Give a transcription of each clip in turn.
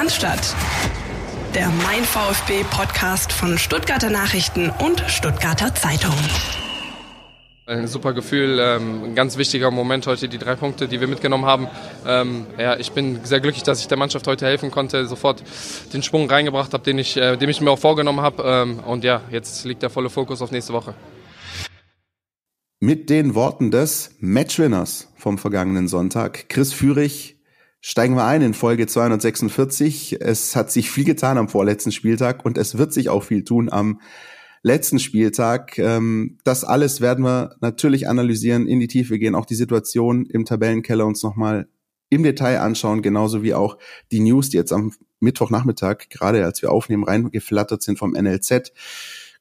Cannstatt. Der Mein VfB Podcast von Stuttgarter Nachrichten und Stuttgarter Zeitung. Ein super Gefühl, ähm, ein ganz wichtiger Moment heute, die drei Punkte, die wir mitgenommen haben. Ähm, ja, ich bin sehr glücklich, dass ich der Mannschaft heute helfen konnte, sofort den Sprung reingebracht habe, den ich, äh, den ich mir auch vorgenommen habe. Ähm, und ja, jetzt liegt der volle Fokus auf nächste Woche. Mit den Worten des Matchwinners vom vergangenen Sonntag, Chris Führig, steigen wir ein in Folge 246. Es hat sich viel getan am vorletzten Spieltag und es wird sich auch viel tun am letzten Spieltag. Ähm, das alles werden wir natürlich analysieren, in die Tiefe gehen, auch die Situation im Tabellenkeller uns nochmal im Detail anschauen, genauso wie auch die News, die jetzt am Mittwochnachmittag, gerade als wir aufnehmen, reingeflattert sind vom NLZ.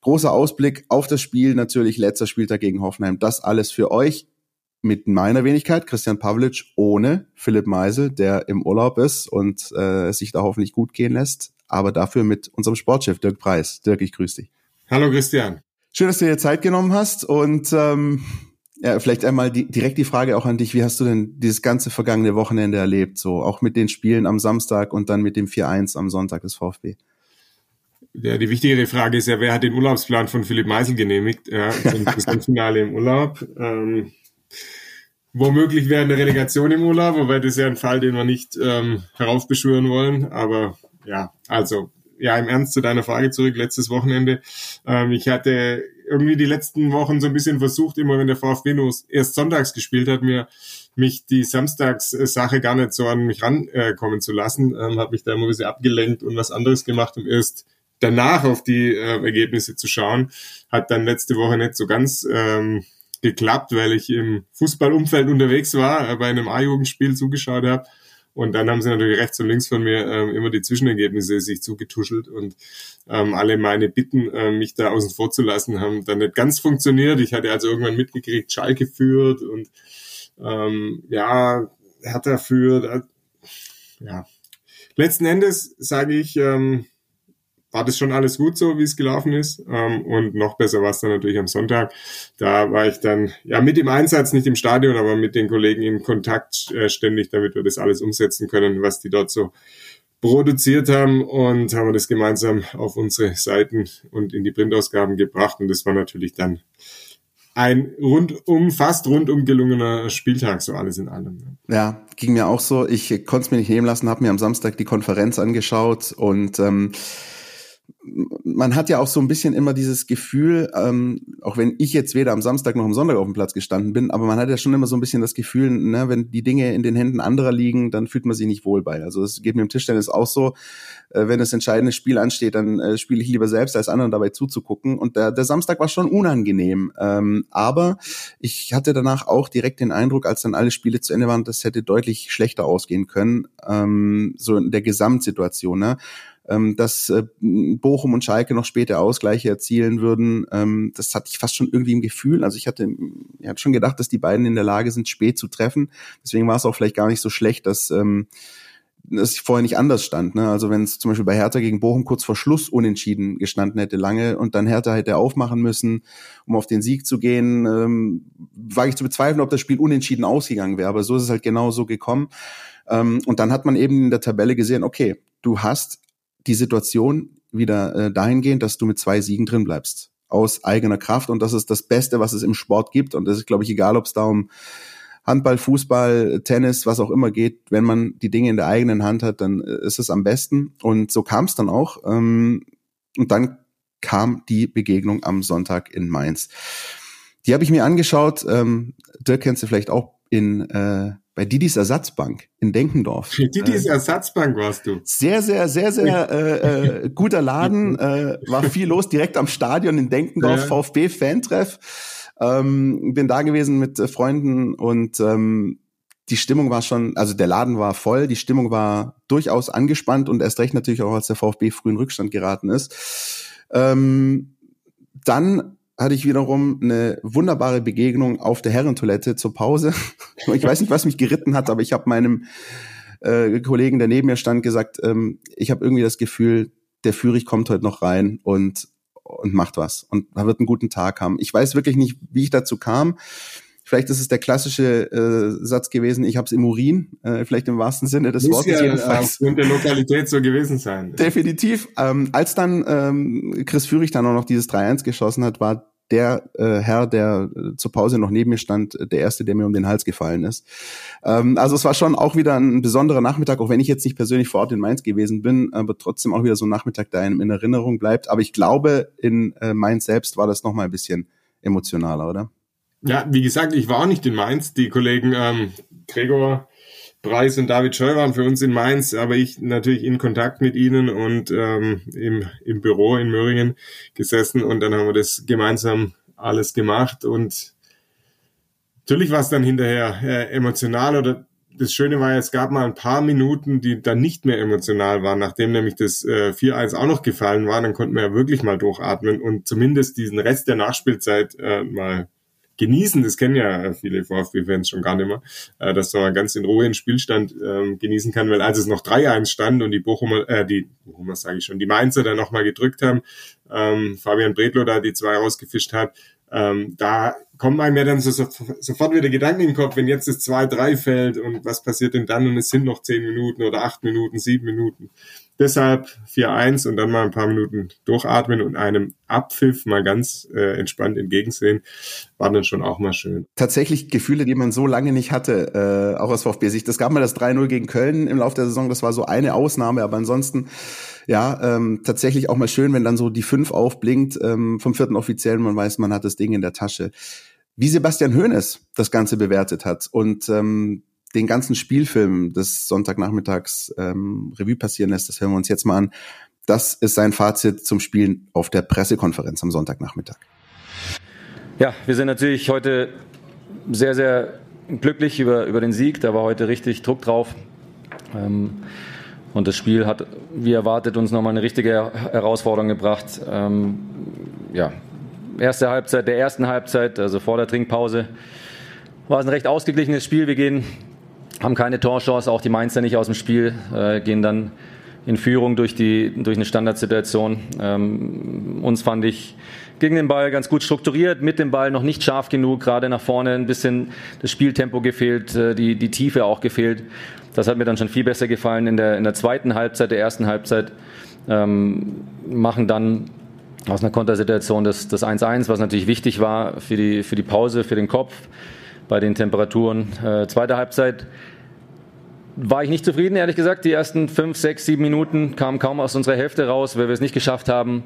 Großer Ausblick auf das Spiel, natürlich letzter Spieltag gegen Hoffenheim. Das alles für euch mit meiner Wenigkeit, Christian Pavlic, ohne Philipp Meisel, der im Urlaub ist und äh, sich da hoffentlich gut gehen lässt, aber dafür mit unserem Sportchef Dirk Preis. Dirk, ich grüße dich. Hallo Christian. Schön, dass du dir Zeit genommen hast und ähm, ja, vielleicht einmal die, direkt die Frage auch an dich. Wie hast du denn dieses ganze vergangene Wochenende erlebt? So auch mit den Spielen am Samstag und dann mit dem 4-1 am Sonntag des VfB? Ja, die wichtigere Frage ist ja, wer hat den Urlaubsplan von Philipp Meisel genehmigt? Ja, zum Finale im Urlaub. Ähm, womöglich während der Relegation im Urlaub, wobei das ja ein Fall, den wir nicht ähm, heraufbeschwören wollen. Aber ja, also ja, im Ernst zu deiner Frage zurück, letztes Wochenende. Ähm, ich hatte irgendwie die letzten Wochen so ein bisschen versucht, immer wenn der VfB nur erst sonntags gespielt hat, mir mich die Samstagssache gar nicht so an mich rankommen zu lassen, ähm, habe mich da immer ein bisschen abgelenkt und was anderes gemacht, um erst danach auf die äh, Ergebnisse zu schauen. Hat dann letzte Woche nicht so ganz ähm, geklappt, weil ich im Fußballumfeld unterwegs war, äh, bei einem A-Jugendspiel zugeschaut habe und dann haben sie natürlich rechts und links von mir ähm, immer die Zwischenergebnisse sich zugetuschelt und ähm, alle meine Bitten, äh, mich da außen vor zu lassen, haben dann nicht ganz funktioniert. Ich hatte also irgendwann mitgekriegt, Schalke führt und ähm, ja, Hertha führt. Äh, ja, letzten Endes sage ich, ähm, war das schon alles gut so, wie es gelaufen ist. Ähm, und noch besser war es dann natürlich am Sonntag. Da war ich dann ja mit im Einsatz, nicht im Stadion, aber mit den Kollegen in Kontakt äh, ständig, damit wir das alles umsetzen können, was die dort so produziert haben und haben wir das gemeinsam auf unsere Seiten und in die Printausgaben gebracht. Und das war natürlich dann ein rundum, fast rundum gelungener Spieltag, so alles in allem. Ja, ging mir auch so. Ich konnte es mir nicht nehmen lassen, habe mir am Samstag die Konferenz angeschaut und ähm, man hat ja auch so ein bisschen immer dieses Gefühl, ähm, auch wenn ich jetzt weder am Samstag noch am Sonntag auf dem Platz gestanden bin, aber man hat ja schon immer so ein bisschen das Gefühl, ne, wenn die Dinge in den Händen anderer liegen, dann fühlt man sich nicht wohl bei. Also es geht mir im Tischtennis auch so, äh, wenn das entscheidende Spiel ansteht, dann äh, spiele ich lieber selbst, als anderen dabei zuzugucken. Und der, der Samstag war schon unangenehm. Ähm, aber ich hatte danach auch direkt den Eindruck, als dann alle Spiele zu Ende waren, das hätte deutlich schlechter ausgehen können, ähm, so in der Gesamtsituation. Ne? Ähm, dass äh, Bochum und Schalke noch später Ausgleiche erzielen würden. Ähm, das hatte ich fast schon irgendwie im Gefühl. Also ich hatte, ich hatte schon gedacht, dass die beiden in der Lage sind, spät zu treffen. Deswegen war es auch vielleicht gar nicht so schlecht, dass ähm, ich vorher nicht anders stand. Ne? Also wenn es zum Beispiel bei Hertha gegen Bochum kurz vor Schluss unentschieden gestanden hätte lange und dann Hertha hätte aufmachen müssen, um auf den Sieg zu gehen, ähm, war ich zu bezweifeln, ob das Spiel unentschieden ausgegangen wäre. Aber so ist es halt genau so gekommen. Ähm, und dann hat man eben in der Tabelle gesehen, okay, du hast die Situation wieder äh, dahingehend, dass du mit zwei Siegen drin bleibst. Aus eigener Kraft. Und das ist das Beste, was es im Sport gibt. Und das ist, glaube ich, egal, ob es da um Handball, Fußball, Tennis, was auch immer geht. Wenn man die Dinge in der eigenen Hand hat, dann äh, ist es am besten. Und so kam es dann auch. Ähm, und dann kam die Begegnung am Sonntag in Mainz. Die habe ich mir angeschaut. Ähm, Dirk kennst du vielleicht auch in äh, bei Didis Ersatzbank in Denkendorf. Didis äh, Ersatzbank warst du. Sehr, sehr, sehr, sehr äh, äh, guter Laden. Äh, war viel los direkt am Stadion in Denkendorf, ja. VfB-Fantreff. Ähm, bin da gewesen mit äh, Freunden und ähm, die Stimmung war schon, also der Laden war voll, die Stimmung war durchaus angespannt und erst recht natürlich auch, als der VfB früh in Rückstand geraten ist. Ähm, dann hatte ich wiederum eine wunderbare Begegnung auf der Herrentoilette zur Pause. Ich weiß nicht, was mich geritten hat, aber ich habe meinem äh, Kollegen, der neben mir stand, gesagt, ähm, ich habe irgendwie das Gefühl, der Führig kommt heute noch rein und und macht was und wird einen guten Tag haben. Ich weiß wirklich nicht, wie ich dazu kam. Vielleicht ist es der klassische äh, Satz gewesen, ich habe es im Urin, äh, vielleicht im wahrsten Sinne des Muss Wortes ja jedenfalls. aufgrund der Lokalität so gewesen sein. Definitiv. Ähm, als dann ähm, Chris Führig dann auch noch dieses 3-1 geschossen hat, war der äh, Herr, der äh, zur Pause noch neben mir stand, der erste, der mir um den Hals gefallen ist. Ähm, also es war schon auch wieder ein besonderer Nachmittag, auch wenn ich jetzt nicht persönlich vor Ort in Mainz gewesen bin, aber trotzdem auch wieder so ein Nachmittag, der einem in Erinnerung bleibt. Aber ich glaube, in äh, Mainz selbst war das noch mal ein bisschen emotionaler, oder? Ja, wie gesagt, ich war auch nicht in Mainz. Die Kollegen ähm, Gregor Preis und David Scheu waren für uns in Mainz, aber ich natürlich in Kontakt mit ihnen und ähm, im, im Büro in Möhringen gesessen und dann haben wir das gemeinsam alles gemacht und natürlich war es dann hinterher äh, emotional oder das Schöne war, es gab mal ein paar Minuten, die dann nicht mehr emotional waren, nachdem nämlich das äh, 4-1 auch noch gefallen war, dann konnten wir ja wirklich mal durchatmen und zumindest diesen Rest der Nachspielzeit äh, mal genießen. Das kennen ja viele VfB-Fans schon gar nicht mehr, äh, dass man ganz in Ruhe den Spielstand ähm, genießen kann, weil als es noch 3-1 stand und die Bochumer, äh, die Bochumer sage ich schon, die Mainzer dann nochmal gedrückt haben, ähm, Fabian Bredlo da die zwei rausgefischt hat, ähm, da kommen einem ja dann so, so, sofort wieder Gedanken im Kopf, wenn jetzt das 2-3 fällt und was passiert denn dann und es sind noch 10 Minuten oder 8 Minuten, 7 Minuten. Deshalb 4-1 und dann mal ein paar Minuten durchatmen und einem Abpfiff mal ganz äh, entspannt entgegensehen, war dann schon auch mal schön. Tatsächlich Gefühle, die man so lange nicht hatte, äh, auch aus VfB-Sicht. Das gab mal das 3-0 gegen Köln im Laufe der Saison, das war so eine Ausnahme, aber ansonsten ja, ähm, tatsächlich auch mal schön, wenn dann so die 5 aufblinkt ähm, vom vierten Offiziellen, man weiß, man hat das Ding in der Tasche. Wie Sebastian Hoeneß das Ganze bewertet hat und ähm, den ganzen Spielfilm des Sonntagnachmittags ähm, Revue passieren lässt, das hören wir uns jetzt mal an. Das ist sein Fazit zum Spielen auf der Pressekonferenz am Sonntagnachmittag. Ja, wir sind natürlich heute sehr, sehr glücklich über, über den Sieg. Da war heute richtig Druck drauf. Ähm, und das Spiel hat, wie erwartet, uns nochmal eine richtige Herausforderung gebracht. Ähm, ja, erste Halbzeit der ersten Halbzeit, also vor der Trinkpause, war es ein recht ausgeglichenes Spiel. Wir gehen haben keine Torchance, auch die Mainzer nicht aus dem Spiel, äh, gehen dann in Führung durch, die, durch eine Standardsituation. Ähm, uns fand ich gegen den Ball ganz gut strukturiert, mit dem Ball noch nicht scharf genug, gerade nach vorne ein bisschen das Spieltempo gefehlt, äh, die, die Tiefe auch gefehlt. Das hat mir dann schon viel besser gefallen in der, in der zweiten Halbzeit, der ersten Halbzeit. Ähm, machen dann aus einer Kontersituation das 1-1, was natürlich wichtig war für die, für die Pause, für den Kopf bei den Temperaturen. Äh, zweite Halbzeit war ich nicht zufrieden, ehrlich gesagt. Die ersten fünf, sechs, sieben Minuten kamen kaum aus unserer Hälfte raus, weil wir es nicht geschafft haben,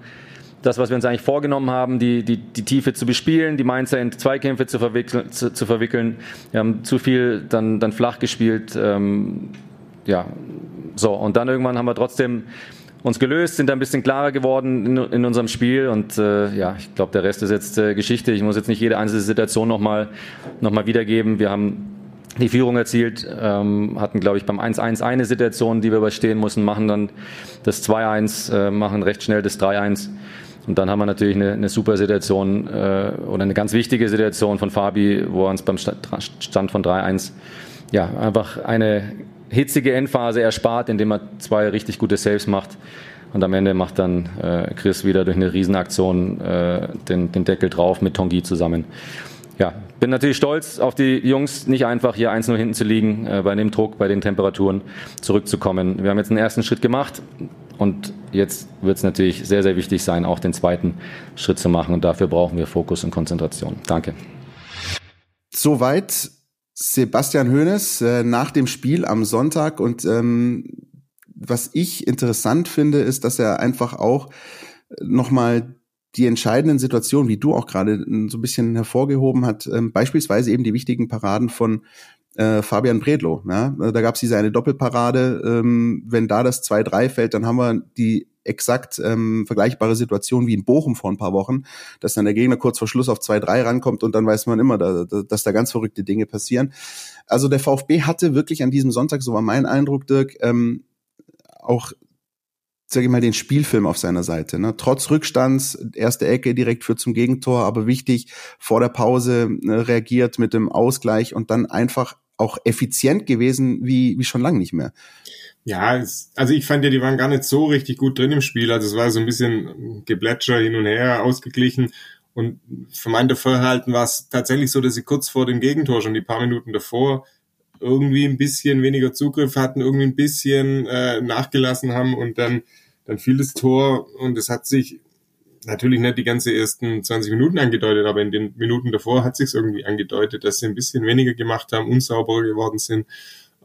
das, was wir uns eigentlich vorgenommen haben, die, die, die Tiefe zu bespielen, die Mainzer in Zweikämpfe zu verwickeln. Zu, zu verwickeln. Wir haben zu viel dann, dann flach gespielt. Ähm, ja, so. Und dann irgendwann haben wir trotzdem uns gelöst, sind ein bisschen klarer geworden in, in unserem Spiel und äh, ja, ich glaube, der Rest ist jetzt äh, Geschichte. Ich muss jetzt nicht jede einzelne Situation nochmal noch mal wiedergeben. Wir haben die Führung erzielt, ähm, hatten, glaube ich, beim 1-1 eine Situation, die wir überstehen mussten, machen dann das 2-1, äh, machen recht schnell das 3-1. Und dann haben wir natürlich eine, eine super Situation äh, oder eine ganz wichtige Situation von Fabi, wo er uns beim Stand von 3-1 ja, einfach eine hitzige Endphase erspart, indem er zwei richtig gute Saves macht. Und am Ende macht dann äh, Chris wieder durch eine Riesenaktion äh, den, den Deckel drauf mit Tongi zusammen. Ja, bin natürlich stolz auf die Jungs, nicht einfach hier 1-0 hinten zu liegen, äh, bei dem Druck, bei den Temperaturen zurückzukommen. Wir haben jetzt einen ersten Schritt gemacht und jetzt wird es natürlich sehr, sehr wichtig sein, auch den zweiten Schritt zu machen und dafür brauchen wir Fokus und Konzentration. Danke. Soweit Sebastian Hoeneß äh, nach dem Spiel am Sonntag und ähm, was ich interessant finde, ist, dass er einfach auch nochmal die entscheidenden Situationen, wie du auch gerade äh, so ein bisschen hervorgehoben hat, ähm, beispielsweise eben die wichtigen Paraden von äh, Fabian Bredlo. Ja? Da gab es diese eine Doppelparade. Ähm, wenn da das 2-3 fällt, dann haben wir die exakt ähm, vergleichbare Situation wie in Bochum vor ein paar Wochen, dass dann der Gegner kurz vor Schluss auf 2-3 rankommt und dann weiß man immer, da, da, dass da ganz verrückte Dinge passieren. Also der VfB hatte wirklich an diesem Sonntag, so war mein Eindruck, Dirk, ähm, auch sage ich mal, den Spielfilm auf seiner Seite. Ne? Trotz Rückstands, erste Ecke direkt führt zum Gegentor, aber wichtig, vor der Pause äh, reagiert mit dem Ausgleich und dann einfach auch effizient gewesen wie, wie schon lange nicht mehr. Ja, es, also ich fand ja, die waren gar nicht so richtig gut drin im Spiel. Also es war so ein bisschen Geblätscher hin und her, ausgeglichen. Und für mein Dafürhalten war es tatsächlich so, dass sie kurz vor dem Gegentor, schon die paar Minuten davor, irgendwie ein bisschen weniger Zugriff hatten, irgendwie ein bisschen äh, nachgelassen haben und dann, dann fiel das Tor und es hat sich natürlich nicht die ganze ersten 20 Minuten angedeutet, aber in den Minuten davor hat sich irgendwie angedeutet, dass sie ein bisschen weniger gemacht haben, unsauberer geworden sind.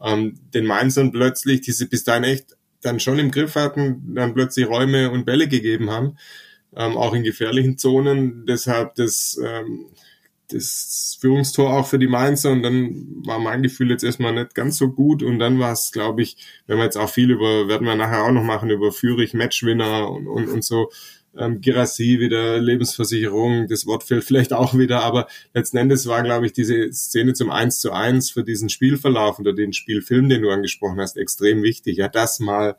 Ähm, den Mainzern plötzlich, die sie bis dahin echt dann schon im Griff hatten, dann plötzlich Räume und Bälle gegeben haben, ähm, auch in gefährlichen Zonen. Deshalb das, ähm, das Führungstor auch für die Mainzer und dann war mein Gefühl jetzt erstmal nicht ganz so gut und dann war es, glaube ich, wenn wir jetzt auch viel über, werden wir nachher auch noch machen, über Führig, Matchwinner und, und, und so, ähm, Girassi wieder, Lebensversicherung, das Wort fehlt vielleicht auch wieder, aber letzten Endes war, glaube ich, diese Szene zum 1 zu 1 für diesen Spielverlauf oder den Spielfilm, den du angesprochen hast, extrem wichtig. Ja, das mal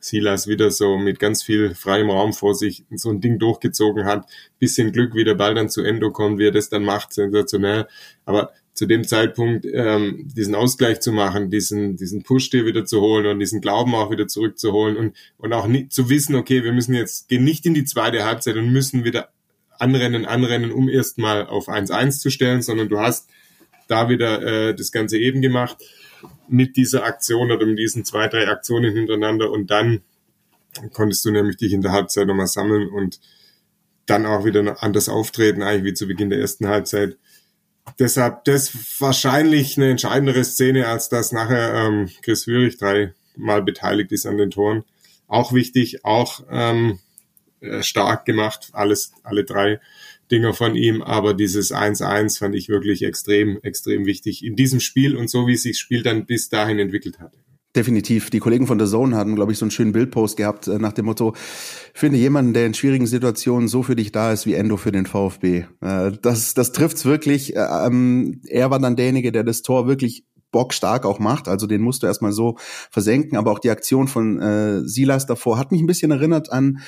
Silas wieder so mit ganz viel freiem Raum vor sich so ein Ding durchgezogen hat. Bisschen Glück, wie der Ball dann zu Endo kommt, wie er das dann macht, sensationell. Aber zu dem Zeitpunkt ähm, diesen Ausgleich zu machen, diesen, diesen Push dir wieder zu holen und diesen Glauben auch wieder zurückzuholen und, und auch nicht zu wissen, okay, wir müssen jetzt, gehen nicht in die zweite Halbzeit und müssen wieder anrennen, anrennen, um erstmal auf 1-1 zu stellen, sondern du hast da wieder äh, das Ganze eben gemacht mit dieser Aktion oder mit diesen zwei, drei Aktionen hintereinander und dann konntest du nämlich dich in der Halbzeit nochmal sammeln und dann auch wieder anders auftreten, eigentlich wie zu Beginn der ersten Halbzeit deshalb das wahrscheinlich eine entscheidendere Szene, als dass nachher ähm, Chris Führig dreimal beteiligt ist an den Toren. Auch wichtig, auch ähm, äh, stark gemacht, alles, alle drei Dinger von ihm, aber dieses 1-1 fand ich wirklich extrem, extrem wichtig in diesem Spiel und so wie sich das Spiel dann bis dahin entwickelt hat. Definitiv. Die Kollegen von The Zone hatten, glaube ich, so einen schönen Bildpost gehabt äh, nach dem Motto, finde jemanden, der in schwierigen Situationen so für dich da ist wie Endo für den VfB. Äh, das, das trifft's wirklich. Äh, ähm, er war dann derjenige, der das Tor wirklich bockstark auch macht. Also den musst du erstmal so versenken. Aber auch die Aktion von äh, Silas davor hat mich ein bisschen erinnert an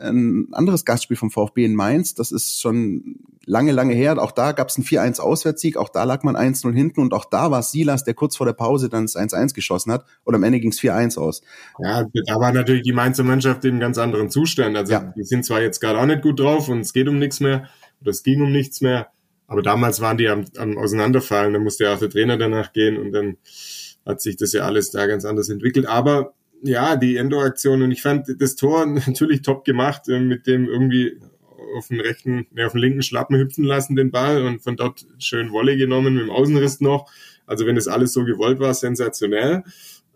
ein anderes Gastspiel vom VfB in Mainz. Das ist schon lange, lange her. Auch da gab es einen 4-1 Auswärtssieg. Auch da lag man 1-0 hinten. Und auch da war es Silas, der kurz vor der Pause dann das 1-1 geschossen hat. Und am Ende ging es 4-1 aus. Ja, da war natürlich die Mainzer Mannschaft in einem ganz anderen Zustand. Also ja. die sind zwar jetzt gerade auch nicht gut drauf und es geht um nichts mehr. Oder es ging um nichts mehr. Aber damals waren die am, am Auseinanderfallen. Da musste ja auch der Trainer danach gehen. Und dann hat sich das ja alles da ganz anders entwickelt. Aber ja, die Endo-Aktion und ich fand das Tor natürlich top gemacht, äh, mit dem irgendwie auf den rechten, ne, auf den linken Schlappen hüpfen lassen, den Ball und von dort schön Wolle genommen mit dem Außenriss noch. Also wenn das alles so gewollt war, sensationell.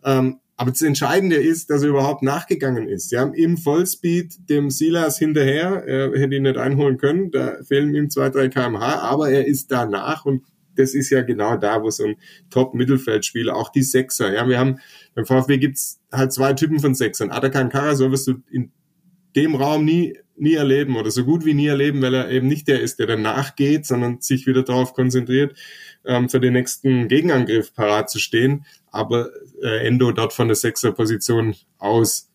Ähm, aber das Entscheidende ist, dass er überhaupt nachgegangen ist. Sie haben im Vollspeed dem Silas hinterher, er hätte ihn nicht einholen können, da fehlen ihm zwei, drei kmh, aber er ist danach und das ist ja genau da, wo so ein Top-Mittelfeldspieler, auch die Sechser, ja, wir haben, beim VfB gibt's halt zwei Typen von Sechsern. Atakan Karasor wirst du in dem Raum nie, nie erleben oder so gut wie nie erleben, weil er eben nicht der ist, der danach geht, sondern sich wieder darauf konzentriert, ähm, für den nächsten Gegenangriff parat zu stehen. Aber äh, Endo dort von der Sechser-Position aus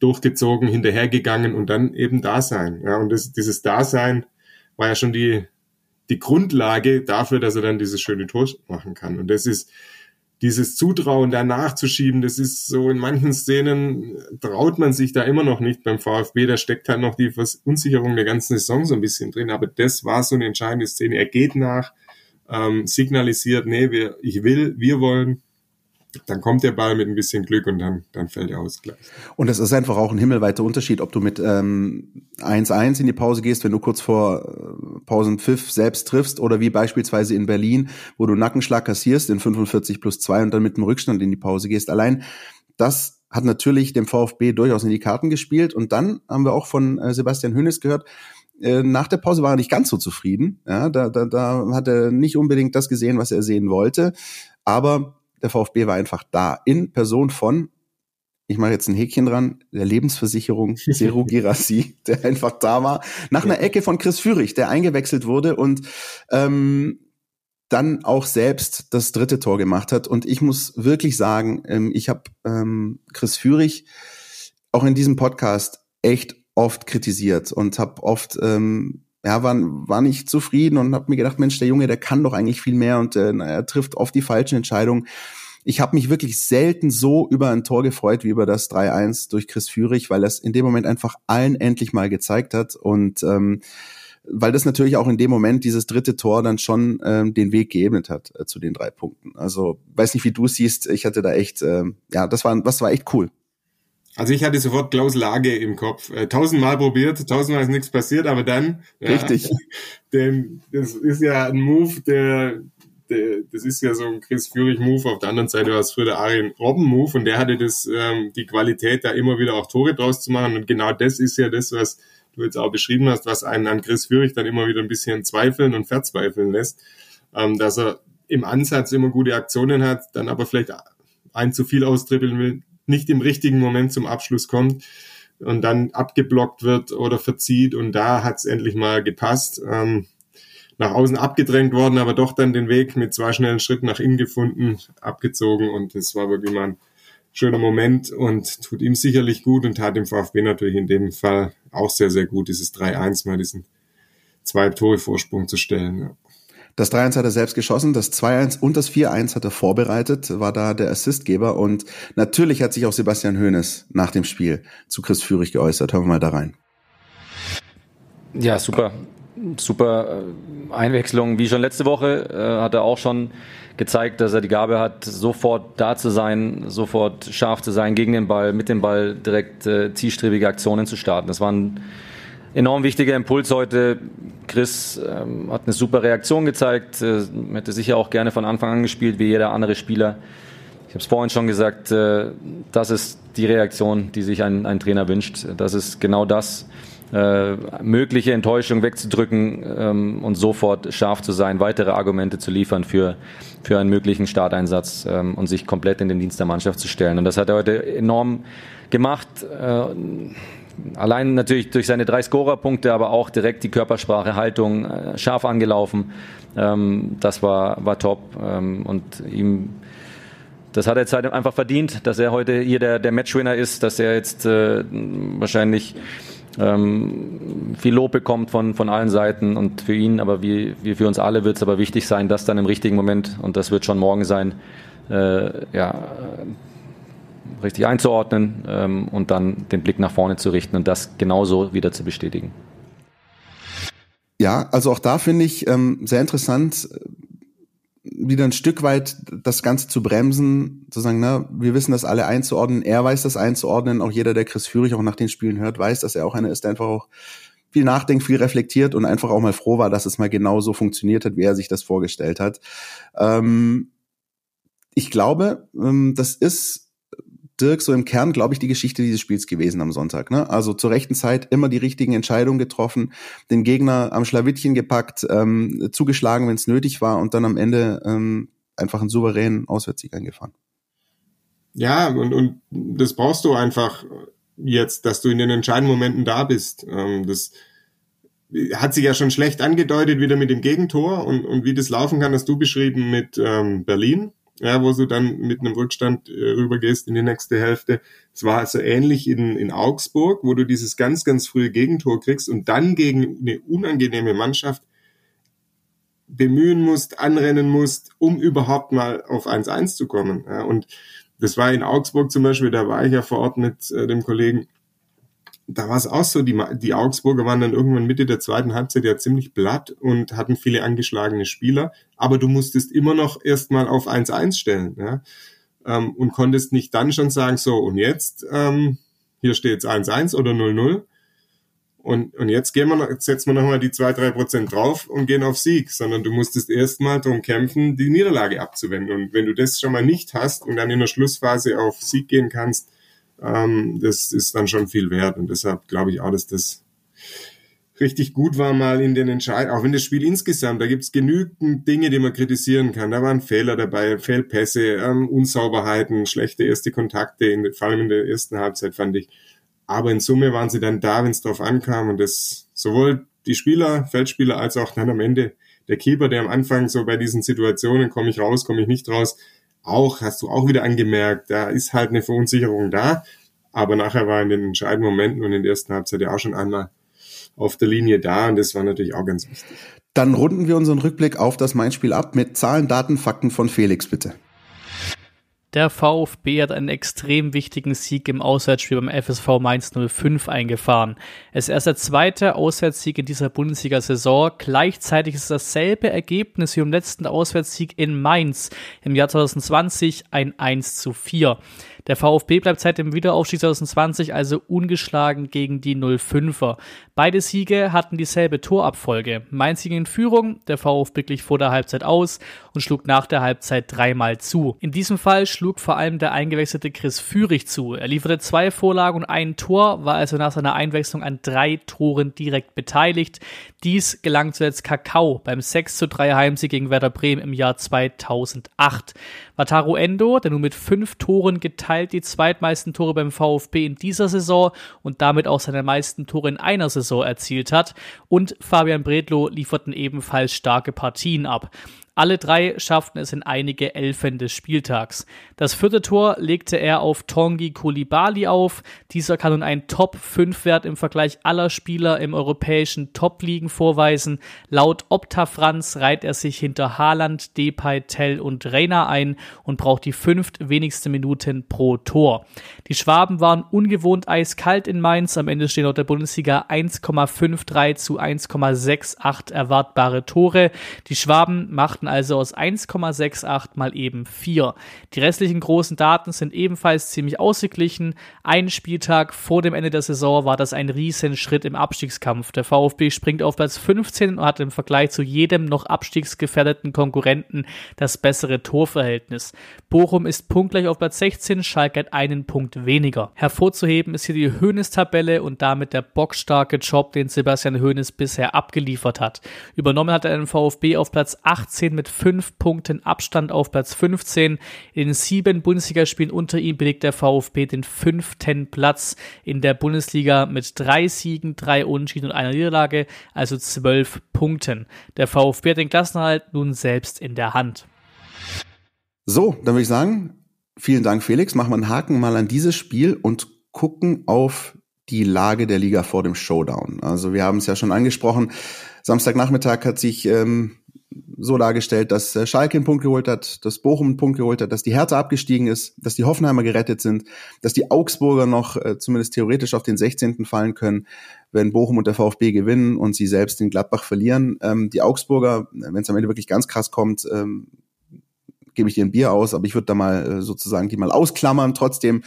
durchgezogen, hinterhergegangen und dann eben da sein. Ja, und das, dieses Dasein war ja schon die, die Grundlage dafür, dass er dann dieses schöne Tor machen kann. Und das ist dieses Zutrauen da nachzuschieben, das ist so in manchen Szenen traut man sich da immer noch nicht beim VfB. Da steckt halt noch die Unsicherung der ganzen Saison so ein bisschen drin. Aber das war so eine entscheidende Szene. Er geht nach, ähm, signalisiert, nee, wir, ich will, wir wollen dann kommt der Ball mit ein bisschen Glück und dann, dann fällt der Ausgleich. Und es ist einfach auch ein himmelweiter Unterschied, ob du mit 1-1 ähm, in die Pause gehst, wenn du kurz vor äh, Pausenpfiff selbst triffst oder wie beispielsweise in Berlin, wo du Nackenschlag kassierst in 45 plus 2 und dann mit dem Rückstand in die Pause gehst. Allein das hat natürlich dem VfB durchaus in die Karten gespielt. Und dann haben wir auch von äh, Sebastian Hönes gehört, äh, nach der Pause war er nicht ganz so zufrieden. Ja, da, da, da hat er nicht unbedingt das gesehen, was er sehen wollte. Aber der VfB war einfach da. In Person von, ich mache jetzt ein Häkchen dran, der Lebensversicherung Zero Girassi, der einfach da war, nach einer Ecke von Chris Führig, der eingewechselt wurde und ähm, dann auch selbst das dritte Tor gemacht hat. Und ich muss wirklich sagen, ähm, ich habe ähm, Chris Führig auch in diesem Podcast echt oft kritisiert und habe oft ähm, ja, war, war nicht zufrieden und habe mir gedacht, Mensch, der Junge, der kann doch eigentlich viel mehr und äh, er trifft oft die falschen Entscheidungen. Ich habe mich wirklich selten so über ein Tor gefreut wie über das 3-1 durch Chris Führig, weil es in dem Moment einfach allen endlich mal gezeigt hat und ähm, weil das natürlich auch in dem Moment dieses dritte Tor dann schon ähm, den Weg geebnet hat äh, zu den drei Punkten. Also weiß nicht, wie du siehst, ich hatte da echt, ähm, ja, das war, das war echt cool. Also ich hatte sofort Klaus Lage im Kopf. Äh, tausendmal probiert, tausendmal ist nichts passiert, aber dann. Richtig. Ja, denn das ist ja ein Move, der, der das ist ja so ein Chris Führig-Move. Auf der anderen Seite war es früher der Arjen Robben-Move und der hatte das, ähm, die Qualität, da immer wieder auch Tore draus zu machen. Und genau das ist ja das, was du jetzt auch beschrieben hast, was einen an Chris Führig dann immer wieder ein bisschen zweifeln und verzweifeln lässt. Ähm, dass er im Ansatz immer gute Aktionen hat, dann aber vielleicht ein zu viel austribbeln will, nicht im richtigen Moment zum Abschluss kommt und dann abgeblockt wird oder verzieht und da hat es endlich mal gepasst. Ähm, nach außen abgedrängt worden, aber doch dann den Weg mit zwei schnellen Schritten nach innen gefunden, abgezogen und es war wirklich mal ein schöner Moment und tut ihm sicherlich gut und tat dem VfB natürlich in dem Fall auch sehr, sehr gut, dieses 3-1 mal diesen zwei Tore Vorsprung zu stellen. Ja. Das 3-1 hat er selbst geschossen, das 2-1 und das 4-1 hat er vorbereitet, war da der Assistgeber und natürlich hat sich auch Sebastian Hoeneß nach dem Spiel zu Chris Führig geäußert. Hören wir mal da rein. Ja, super. Super äh, Einwechslung. Wie schon letzte Woche äh, hat er auch schon gezeigt, dass er die Gabe hat, sofort da zu sein, sofort scharf zu sein, gegen den Ball, mit dem Ball direkt äh, zielstrebige Aktionen zu starten. Das waren enorm wichtiger Impuls heute. Chris ähm, hat eine super Reaktion gezeigt, äh, hätte sicher auch gerne von Anfang an gespielt, wie jeder andere Spieler. Ich habe es vorhin schon gesagt, äh, das ist die Reaktion, die sich ein, ein Trainer wünscht. Das ist genau das, äh, mögliche Enttäuschung wegzudrücken ähm, und sofort scharf zu sein, weitere Argumente zu liefern für, für einen möglichen Starteinsatz ähm, und sich komplett in den Dienst der Mannschaft zu stellen. Und das hat er heute enorm gemacht. Äh, allein natürlich durch seine drei Scorerpunkte, aber auch direkt die Körpersprache, Haltung, äh, scharf angelaufen. Ähm, das war, war top. Ähm, und ihm, das hat er jetzt halt einfach verdient, dass er heute hier der, der Matchwinner ist, dass er jetzt äh, wahrscheinlich ähm, viel Lob bekommt von, von allen Seiten und für ihn, aber wie, wie für uns alle wird es aber wichtig sein, dass dann im richtigen Moment, und das wird schon morgen sein, äh, ja, richtig einzuordnen ähm, und dann den Blick nach vorne zu richten und das genauso wieder zu bestätigen. Ja, also auch da finde ich ähm, sehr interessant, äh, wieder ein Stück weit das Ganze zu bremsen, zu sagen, na, wir wissen das alle einzuordnen, er weiß das einzuordnen, auch jeder, der Chris Führig auch nach den Spielen hört, weiß, dass er auch einer ist, der einfach auch viel nachdenkt, viel reflektiert und einfach auch mal froh war, dass es mal genau so funktioniert hat, wie er sich das vorgestellt hat. Ähm, ich glaube, ähm, das ist Dirk so im Kern, glaube ich, die Geschichte dieses Spiels gewesen am Sonntag. Ne? Also zur rechten Zeit immer die richtigen Entscheidungen getroffen, den Gegner am Schlawittchen gepackt, ähm, zugeschlagen, wenn es nötig war und dann am Ende ähm, einfach einen souveränen Auswärtssieg eingefahren. Ja, und, und das brauchst du einfach jetzt, dass du in den entscheidenden Momenten da bist. Ähm, das hat sich ja schon schlecht angedeutet wieder mit dem Gegentor und, und wie das laufen kann, hast du beschrieben mit ähm, Berlin ja, wo du dann mit einem Rückstand äh, rübergehst in die nächste Hälfte. Es war also ähnlich in, in Augsburg, wo du dieses ganz, ganz frühe Gegentor kriegst und dann gegen eine unangenehme Mannschaft bemühen musst, anrennen musst, um überhaupt mal auf 1-1 zu kommen. Ja, und das war in Augsburg zum Beispiel, da war ich ja vor Ort mit äh, dem Kollegen, da war es auch so, die, die Augsburger waren dann irgendwann Mitte der zweiten Halbzeit ja ziemlich platt und hatten viele angeschlagene Spieler, aber du musstest immer noch erstmal auf 1-1 stellen, ja, ähm, und konntest nicht dann schon sagen, so, und jetzt, ähm, hier steht jetzt 1-1 oder 0-0, und, und jetzt gehen wir noch, jetzt setzen wir nochmal die zwei drei Prozent drauf und gehen auf Sieg, sondern du musstest erstmal darum kämpfen, die Niederlage abzuwenden. Und wenn du das schon mal nicht hast und dann in der Schlussphase auf Sieg gehen kannst, ähm, das ist dann schon viel wert. Und deshalb glaube ich auch, dass das richtig gut war mal in den Entscheidungen, auch wenn das Spiel insgesamt, da gibt's genügend Dinge, die man kritisieren kann. Da waren Fehler dabei, Fehlpässe, ähm, Unsauberheiten, schlechte erste Kontakte, in, vor allem in der ersten Halbzeit fand ich. Aber in Summe waren sie dann da, wenn es drauf ankam und das sowohl die Spieler, Feldspieler, als auch dann am Ende der Keeper, der am Anfang so bei diesen Situationen, komme ich raus, komme ich nicht raus, auch, hast du auch wieder angemerkt, da ist halt eine Verunsicherung da. Aber nachher war in den entscheidenden Momenten und in der ersten Halbzeit ja auch schon einmal auf der Linie da und das war natürlich auch ganz wichtig. Dann runden wir unseren Rückblick auf das Main-Spiel ab mit Zahlen, Daten, Fakten von Felix, bitte. Der VfB hat einen extrem wichtigen Sieg im Auswärtsspiel beim FSV Mainz 05 eingefahren. Es ist erst der zweite Auswärtssieg in dieser Bundesliga-Saison. Gleichzeitig ist es dasselbe Ergebnis wie im letzten Auswärtssieg in Mainz im Jahr 2020 ein 1 zu 4. Der VfB bleibt seit dem Wiederaufstieg 2020 also ungeschlagen gegen die 05er. Beide Siege hatten dieselbe Torabfolge. Mainz ging in Führung, der VfB glich vor der Halbzeit aus und schlug nach der Halbzeit dreimal zu. In diesem Fall schlug vor allem der eingewechselte Chris Führig zu. Er lieferte zwei Vorlagen und ein Tor, war also nach seiner Einwechslung an drei Toren direkt beteiligt. Dies gelang zuletzt Kakao beim 6 zu 3 Heimsieg gegen Werder Bremen im Jahr 2008. Wataru Endo, der nun mit fünf Toren geteilt die zweitmeisten Tore beim VfB in dieser Saison und damit auch seine meisten Tore in einer Saison erzielt hat. Und Fabian Bredlow lieferten ebenfalls starke Partien ab. Alle drei schafften es in einige Elfen des Spieltags. Das vierte Tor legte er auf Tongi Kulibali auf. Dieser kann nun einen Top-5-Wert im Vergleich aller Spieler im europäischen Top-Ligen vorweisen. Laut Opta Franz reiht er sich hinter Haaland, Depay, Tell und Reina ein und braucht die fünft wenigste Minuten pro Tor. Die Schwaben waren ungewohnt eiskalt in Mainz. Am Ende stehen laut der Bundesliga 1,53 zu 1,68 erwartbare Tore. Die Schwaben machten also aus 1,68 mal eben 4. Die restlichen großen Daten sind ebenfalls ziemlich ausgeglichen. Ein Spieltag vor dem Ende der Saison war das ein Riesenschritt im Abstiegskampf. Der VfB springt auf Platz 15 und hat im Vergleich zu jedem noch abstiegsgefährdeten Konkurrenten das bessere Torverhältnis. Bochum ist punktgleich auf Platz 16, Schalke hat einen Punkt weniger. Hervorzuheben ist hier die Höhnes-Tabelle und damit der bockstarke Job, den Sebastian Höhnes bisher abgeliefert hat. Übernommen hat er den VfB auf Platz 18 mit fünf Punkten Abstand auf Platz 15. In den sieben Bundesligaspielen unter ihm belegt der VfB den fünften Platz in der Bundesliga mit drei Siegen, drei Unentschieden und einer Niederlage, also zwölf Punkten. Der VfB hat den Klassenhalt nun selbst in der Hand. So, dann würde ich sagen, vielen Dank Felix. Machen wir einen Haken mal an dieses Spiel und gucken auf die Lage der Liga vor dem Showdown. Also wir haben es ja schon angesprochen. Samstagnachmittag hat sich ähm, so dargestellt, dass äh, Schalke einen Punkt geholt hat, dass Bochum einen Punkt geholt hat, dass die Hertha abgestiegen ist, dass die Hoffenheimer gerettet sind, dass die Augsburger noch äh, zumindest theoretisch auf den 16. fallen können, wenn Bochum und der VfB gewinnen und sie selbst in Gladbach verlieren. Ähm, die Augsburger, wenn es am Ende wirklich ganz krass kommt, ähm, gebe ich dir ein Bier aus, aber ich würde da mal äh, sozusagen die mal ausklammern, trotzdem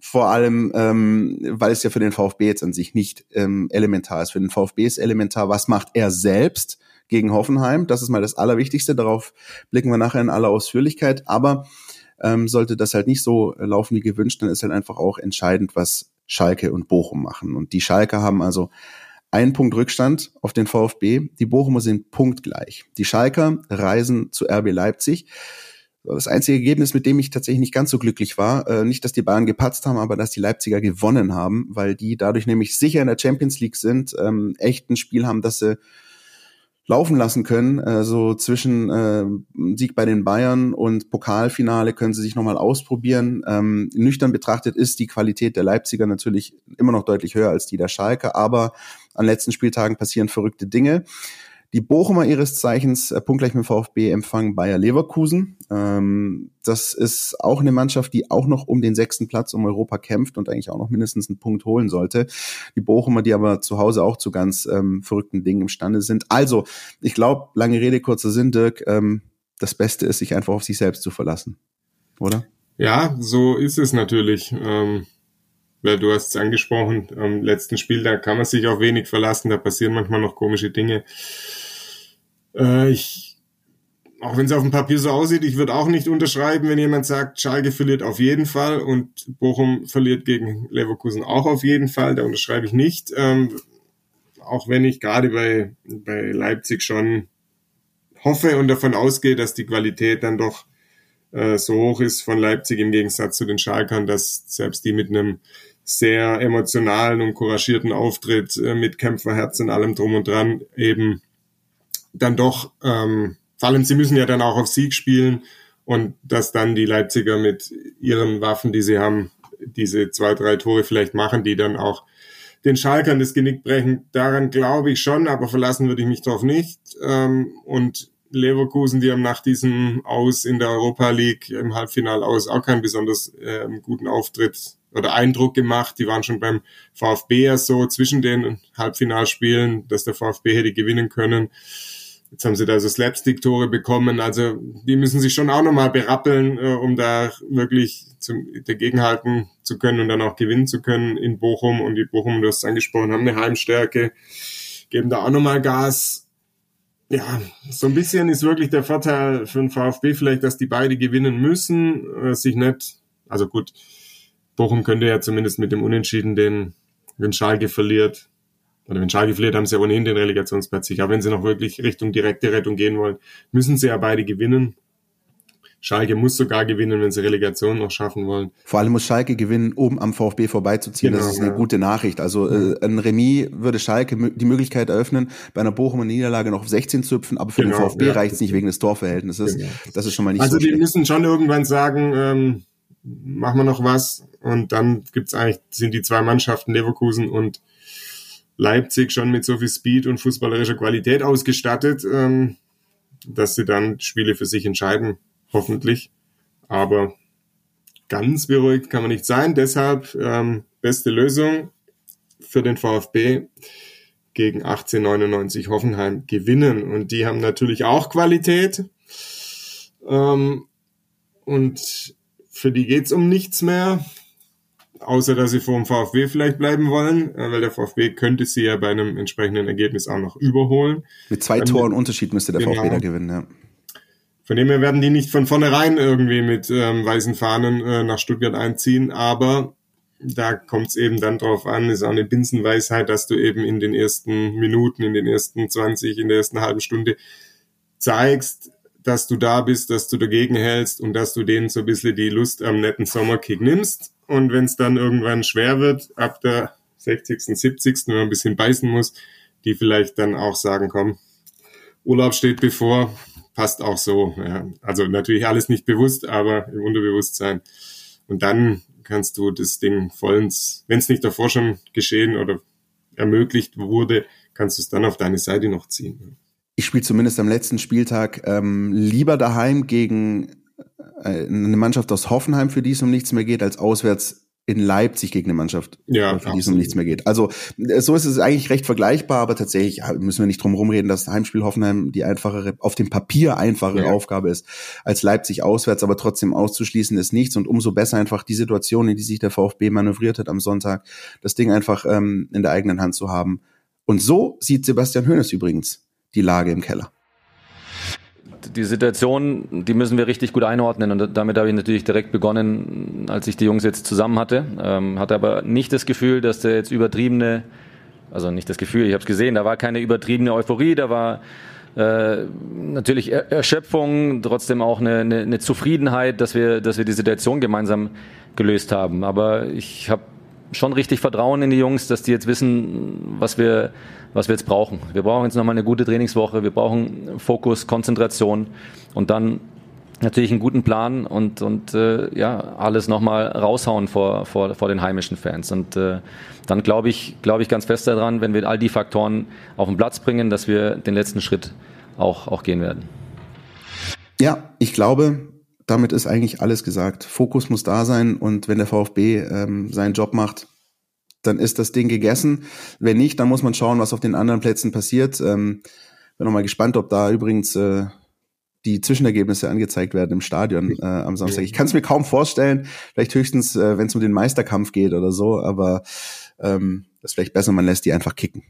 vor allem, ähm, weil es ja für den VfB jetzt an sich nicht ähm, elementar ist. Für den VfB ist elementar, was macht er selbst? gegen Hoffenheim. Das ist mal das Allerwichtigste. Darauf blicken wir nachher in aller Ausführlichkeit. Aber ähm, sollte das halt nicht so laufen wie gewünscht, dann ist halt einfach auch entscheidend, was Schalke und Bochum machen. Und die Schalke haben also einen Punkt Rückstand auf den VfB. Die Bochumer sind punktgleich. Die Schalker reisen zu RB Leipzig. Das einzige Ergebnis, mit dem ich tatsächlich nicht ganz so glücklich war, äh, nicht, dass die Bayern gepatzt haben, aber dass die Leipziger gewonnen haben, weil die dadurch nämlich sicher in der Champions League sind, ähm, echt ein Spiel haben, dass sie laufen lassen können. Äh, so zwischen äh, Sieg bei den Bayern und Pokalfinale können sie sich nochmal ausprobieren. Ähm, nüchtern betrachtet ist die Qualität der Leipziger natürlich immer noch deutlich höher als die der Schalke, aber an letzten Spieltagen passieren verrückte Dinge. Die Bochumer ihres Zeichens äh, punktgleich mit VfB empfangen Bayer Leverkusen. Ähm, das ist auch eine Mannschaft, die auch noch um den sechsten Platz um Europa kämpft und eigentlich auch noch mindestens einen Punkt holen sollte. Die Bochumer, die aber zu Hause auch zu ganz ähm, verrückten Dingen imstande sind. Also, ich glaube, lange Rede, kurzer Sinn, Dirk, ähm, das Beste ist, sich einfach auf sich selbst zu verlassen. Oder? Ja, so ist es natürlich. Ähm weil du hast es angesprochen, am letzten Spiel, da kann man sich auch wenig verlassen, da passieren manchmal noch komische Dinge. Äh, ich, auch wenn es auf dem Papier so aussieht, ich würde auch nicht unterschreiben, wenn jemand sagt, Schalke verliert auf jeden Fall und Bochum verliert gegen Leverkusen auch auf jeden Fall. Da unterschreibe ich nicht. Ähm, auch wenn ich gerade bei, bei Leipzig schon hoffe und davon ausgehe, dass die Qualität dann doch äh, so hoch ist von Leipzig im Gegensatz zu den Schalkern, dass selbst die mit einem sehr emotionalen und couragierten Auftritt äh, mit Kämpferherz und allem drum und dran eben dann doch, ähm, vor allem sie müssen ja dann auch auf Sieg spielen und dass dann die Leipziger mit ihren Waffen, die sie haben, diese zwei, drei Tore vielleicht machen, die dann auch den Schalkern das Genick brechen. Daran glaube ich schon, aber verlassen würde ich mich drauf nicht. Ähm, und Leverkusen, die haben nach diesem Aus in der Europa League im Halbfinale aus auch keinen besonders äh, guten Auftritt oder Eindruck gemacht. Die waren schon beim VfB ja so zwischen den Halbfinalspielen, dass der VfB hätte gewinnen können. Jetzt haben sie da so Slapstick-Tore bekommen. Also die müssen sich schon auch nochmal berappeln, äh, um da wirklich zum, dagegenhalten zu können und dann auch gewinnen zu können in Bochum. Und die Bochum, du hast es angesprochen, haben eine Heimstärke, geben da auch nochmal Gas. Ja, so ein bisschen ist wirklich der Vorteil für den VfB vielleicht, dass die beide gewinnen müssen, äh, sich nicht, also gut, Bochum könnte ja zumindest mit dem Unentschieden den, wenn Schalke verliert, oder wenn Schalke verliert, haben sie ja ohnehin den Relegationsplatz sicher. Aber wenn sie noch wirklich Richtung direkte Rettung gehen wollen, müssen sie ja beide gewinnen. Schalke muss sogar gewinnen, wenn sie Relegation noch schaffen wollen. Vor allem muss Schalke gewinnen, um am VfB vorbeizuziehen. Genau, das ist eine ja. gute Nachricht. Also äh, ein Remis würde Schalke die Möglichkeit eröffnen, bei einer Bochumer Niederlage noch auf 16 zu hüpfen, aber für genau, den VfB ja. reicht es nicht wegen des Torverhältnisses. Genau. Das ist schon mal nicht also so Also die müssen schon irgendwann sagen, ähm, machen wir noch was. Und dann gibt's eigentlich, sind die zwei Mannschaften, Leverkusen und Leipzig, schon mit so viel Speed und fußballerischer Qualität ausgestattet, ähm, dass sie dann Spiele für sich entscheiden, hoffentlich. Aber ganz beruhigt kann man nicht sein. Deshalb ähm, beste Lösung für den VfB gegen 1899 Hoffenheim gewinnen. Und die haben natürlich auch Qualität. Ähm, und für die geht's um nichts mehr, außer dass sie vor dem VfW vielleicht bleiben wollen, äh, weil der VfW könnte sie ja bei einem entsprechenden Ergebnis auch noch überholen. Mit zwei Dann, Toren Unterschied müsste der genau. VfB da gewinnen, ja. Von dem her werden die nicht von vornherein irgendwie mit ähm, weißen Fahnen äh, nach Stuttgart einziehen, aber da kommt es eben dann drauf an, ist auch eine Binsenweisheit, dass du eben in den ersten Minuten, in den ersten 20, in der ersten halben Stunde zeigst, dass du da bist, dass du dagegen hältst und dass du denen so ein bisschen die Lust am netten Sommerkick nimmst. Und wenn es dann irgendwann schwer wird, ab der 60., 70., wenn man ein bisschen beißen muss, die vielleicht dann auch sagen, komm, Urlaub steht bevor, passt auch so. Ja. Also natürlich alles nicht bewusst, aber im Unterbewusstsein. Und dann kannst du das Ding vollends, wenn es nicht davor schon geschehen oder ermöglicht wurde, kannst du es dann auf deine Seite noch ziehen ich spiele zumindest am letzten Spieltag ähm, lieber daheim gegen eine Mannschaft aus Hoffenheim, für die es um nichts mehr geht, als auswärts in Leipzig gegen eine Mannschaft, ja, für die es um nichts mehr geht. Also äh, so ist es eigentlich recht vergleichbar, aber tatsächlich müssen wir nicht drum rumreden, dass Heimspiel Hoffenheim die einfachere, auf dem Papier einfache ja. Aufgabe ist, als Leipzig auswärts, aber trotzdem auszuschließen ist nichts und umso besser einfach die Situation, in die sich der VfB manövriert hat am Sonntag, das Ding einfach ähm, in der eigenen Hand zu haben. Und so sieht Sebastian Hoeneß übrigens die Lage im Keller? Die Situation, die müssen wir richtig gut einordnen und damit habe ich natürlich direkt begonnen, als ich die Jungs jetzt zusammen hatte. Ähm, hatte aber nicht das Gefühl, dass der jetzt übertriebene, also nicht das Gefühl, ich habe es gesehen, da war keine übertriebene Euphorie, da war äh, natürlich Erschöpfung, trotzdem auch eine, eine, eine Zufriedenheit, dass wir, dass wir die Situation gemeinsam gelöst haben. Aber ich habe schon richtig Vertrauen in die Jungs, dass die jetzt wissen, was wir, was wir jetzt brauchen. Wir brauchen jetzt nochmal eine gute Trainingswoche, wir brauchen Fokus, Konzentration und dann natürlich einen guten Plan und, und äh, ja, alles nochmal raushauen vor, vor, vor den heimischen Fans. Und äh, dann glaube ich, glaube ich ganz fest daran, wenn wir all die Faktoren auf den Platz bringen, dass wir den letzten Schritt auch, auch gehen werden. Ja, ich glaube, damit ist eigentlich alles gesagt. Fokus muss da sein und wenn der VfB ähm, seinen Job macht, dann ist das Ding gegessen. Wenn nicht, dann muss man schauen, was auf den anderen Plätzen passiert. Ähm, bin noch mal gespannt, ob da übrigens äh, die Zwischenergebnisse angezeigt werden im Stadion äh, am Samstag. Ich kann es mir kaum vorstellen, vielleicht höchstens, äh, wenn es um den Meisterkampf geht oder so, aber ähm, das ist vielleicht besser, man lässt die einfach kicken.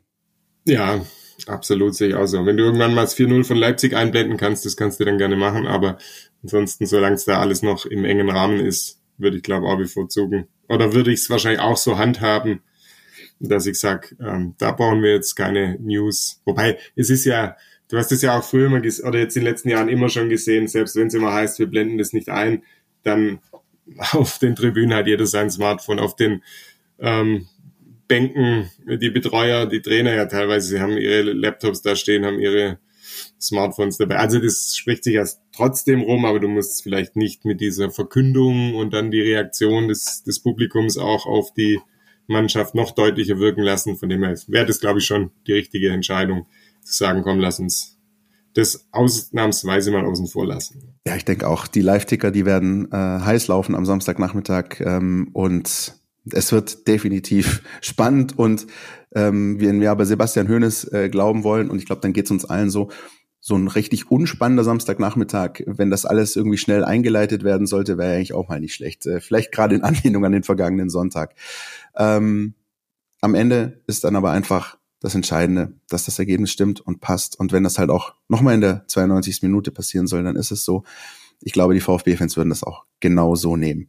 Ja, absolut sehe ich auch so. Wenn du irgendwann mal das 4-0 von Leipzig einblenden kannst, das kannst du dann gerne machen, aber ansonsten, solange es da alles noch im engen Rahmen ist, würde ich glaube auch bevorzugen. Oder würde ich es wahrscheinlich auch so handhaben, dass ich sage, ähm, da brauchen wir jetzt keine News. Wobei, es ist ja, du hast es ja auch früher immer oder jetzt in den letzten Jahren immer schon gesehen, selbst wenn es immer heißt, wir blenden das nicht ein, dann auf den Tribünen hat jeder sein Smartphone, auf den ähm, Bänken, die Betreuer, die Trainer ja teilweise, sie haben ihre Laptops da stehen, haben ihre Smartphones dabei. Also das spricht sich erst trotzdem rum, aber du musst es vielleicht nicht mit dieser Verkündung und dann die Reaktion des, des Publikums auch auf die Mannschaft noch deutlicher wirken lassen. Von dem her wäre das, glaube ich, schon die richtige Entscheidung, zu sagen, komm, lass uns das ausnahmsweise mal außen vor lassen. Ja, ich denke auch, die Live-Ticker, die werden äh, heiß laufen am Samstagnachmittag ähm, und es wird definitiv spannend und ähm, wenn wir aber Sebastian Hoeneß äh, glauben wollen, und ich glaube, dann geht es uns allen so, so ein richtig unspannender Samstagnachmittag, wenn das alles irgendwie schnell eingeleitet werden sollte, wäre eigentlich auch mal nicht schlecht. Äh, vielleicht gerade in Anlehnung an den vergangenen Sonntag. Ähm, am Ende ist dann aber einfach das Entscheidende, dass das Ergebnis stimmt und passt. Und wenn das halt auch nochmal in der 92. Minute passieren soll, dann ist es so. Ich glaube, die VfB-Fans würden das auch genau so nehmen.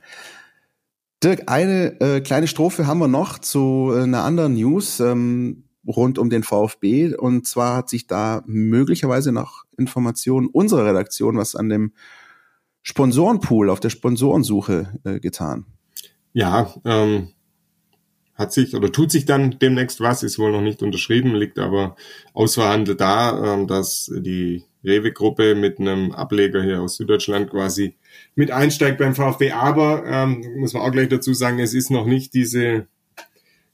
Dirk, eine äh, kleine Strophe haben wir noch zu äh, einer anderen News ähm, rund um den VfB. Und zwar hat sich da möglicherweise nach Informationen unserer Redaktion was an dem Sponsorenpool, auf der Sponsorensuche äh, getan. Ja, ähm, hat sich oder tut sich dann demnächst was, ist wohl noch nicht unterschrieben, liegt aber ausverhandelt da, ähm, dass die Rewe-Gruppe mit einem Ableger hier aus Süddeutschland quasi mit einsteigt beim VfB. Aber ähm, muss man auch gleich dazu sagen, es ist noch nicht diese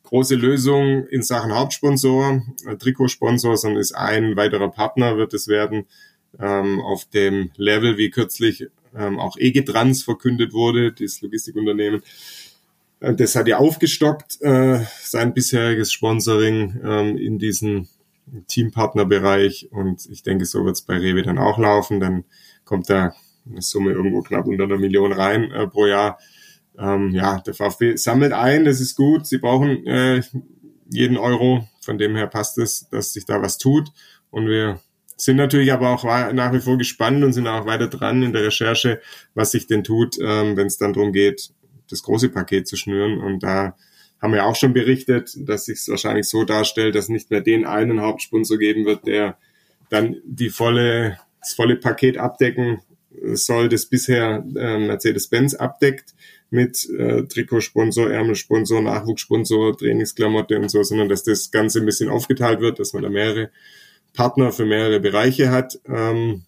große Lösung in Sachen Hauptsponsor, äh, Trikotsponsor, sondern ist ein weiterer Partner wird es werden ähm, auf dem Level, wie kürzlich ähm, auch Egetrans verkündet wurde, das Logistikunternehmen. Äh, das hat ja aufgestockt, äh, sein bisheriges Sponsoring ähm, in diesen Teampartnerbereich und ich denke, so wird es bei Rewe dann auch laufen. Dann kommt da eine Summe irgendwo knapp unter einer Million rein äh, pro Jahr. Ähm, ja, der VfB sammelt ein, das ist gut. Sie brauchen äh, jeden Euro. Von dem her passt es, dass sich da was tut. Und wir sind natürlich aber auch nach wie vor gespannt und sind auch weiter dran in der Recherche, was sich denn tut, ähm, wenn es dann darum geht, das große Paket zu schnüren. Und da haben wir auch schon berichtet, dass sich es wahrscheinlich so darstellt, dass nicht mehr den einen Hauptsponsor geben wird, der dann die volle, das volle Paket abdecken soll, das bisher äh, Mercedes-Benz abdeckt mit äh, Trikotsponsor, Ärmelsponsor, Nachwuchssponsor, Trainingsklamotte und so, sondern dass das Ganze ein bisschen aufgeteilt wird, dass man da mehrere Partner für mehrere Bereiche hat. Ähm,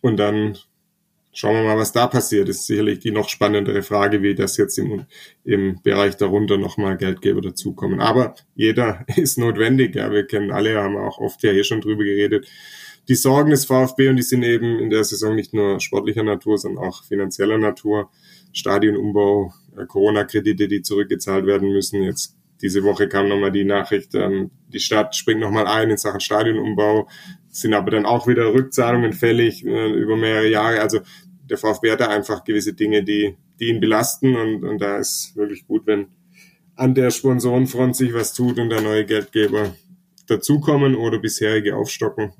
und dann Schauen wir mal, was da passiert. Das ist sicherlich die noch spannendere Frage, wie das jetzt im, im Bereich darunter nochmal Geldgeber dazukommen. Aber jeder ist notwendig. Ja, wir kennen alle, haben auch oft ja hier schon drüber geredet. Die Sorgen des VfB und die sind eben in der Saison nicht nur sportlicher Natur, sondern auch finanzieller Natur. Stadionumbau, äh, Corona-Kredite, die zurückgezahlt werden müssen. Jetzt diese Woche kam nochmal die Nachricht, ähm, die Stadt springt nochmal ein in Sachen Stadionumbau, sind aber dann auch wieder Rückzahlungen fällig äh, über mehrere Jahre. Also der VfB hat da einfach gewisse Dinge, die, die ihn belasten und, und da ist wirklich gut, wenn an der Sponsorenfront sich was tut und da neue Geldgeber dazukommen oder bisherige aufstocken.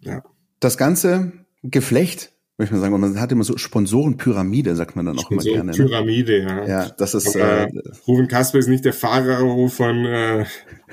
Ja. Das ganze Geflecht möchte man sagen, man hat immer so Sponsorenpyramide, sagt man dann auch immer gerne. Ne? Pyramide, ja. Ja, das ist. Aber, äh, Ruben Kasper ist nicht der Fahrer von äh,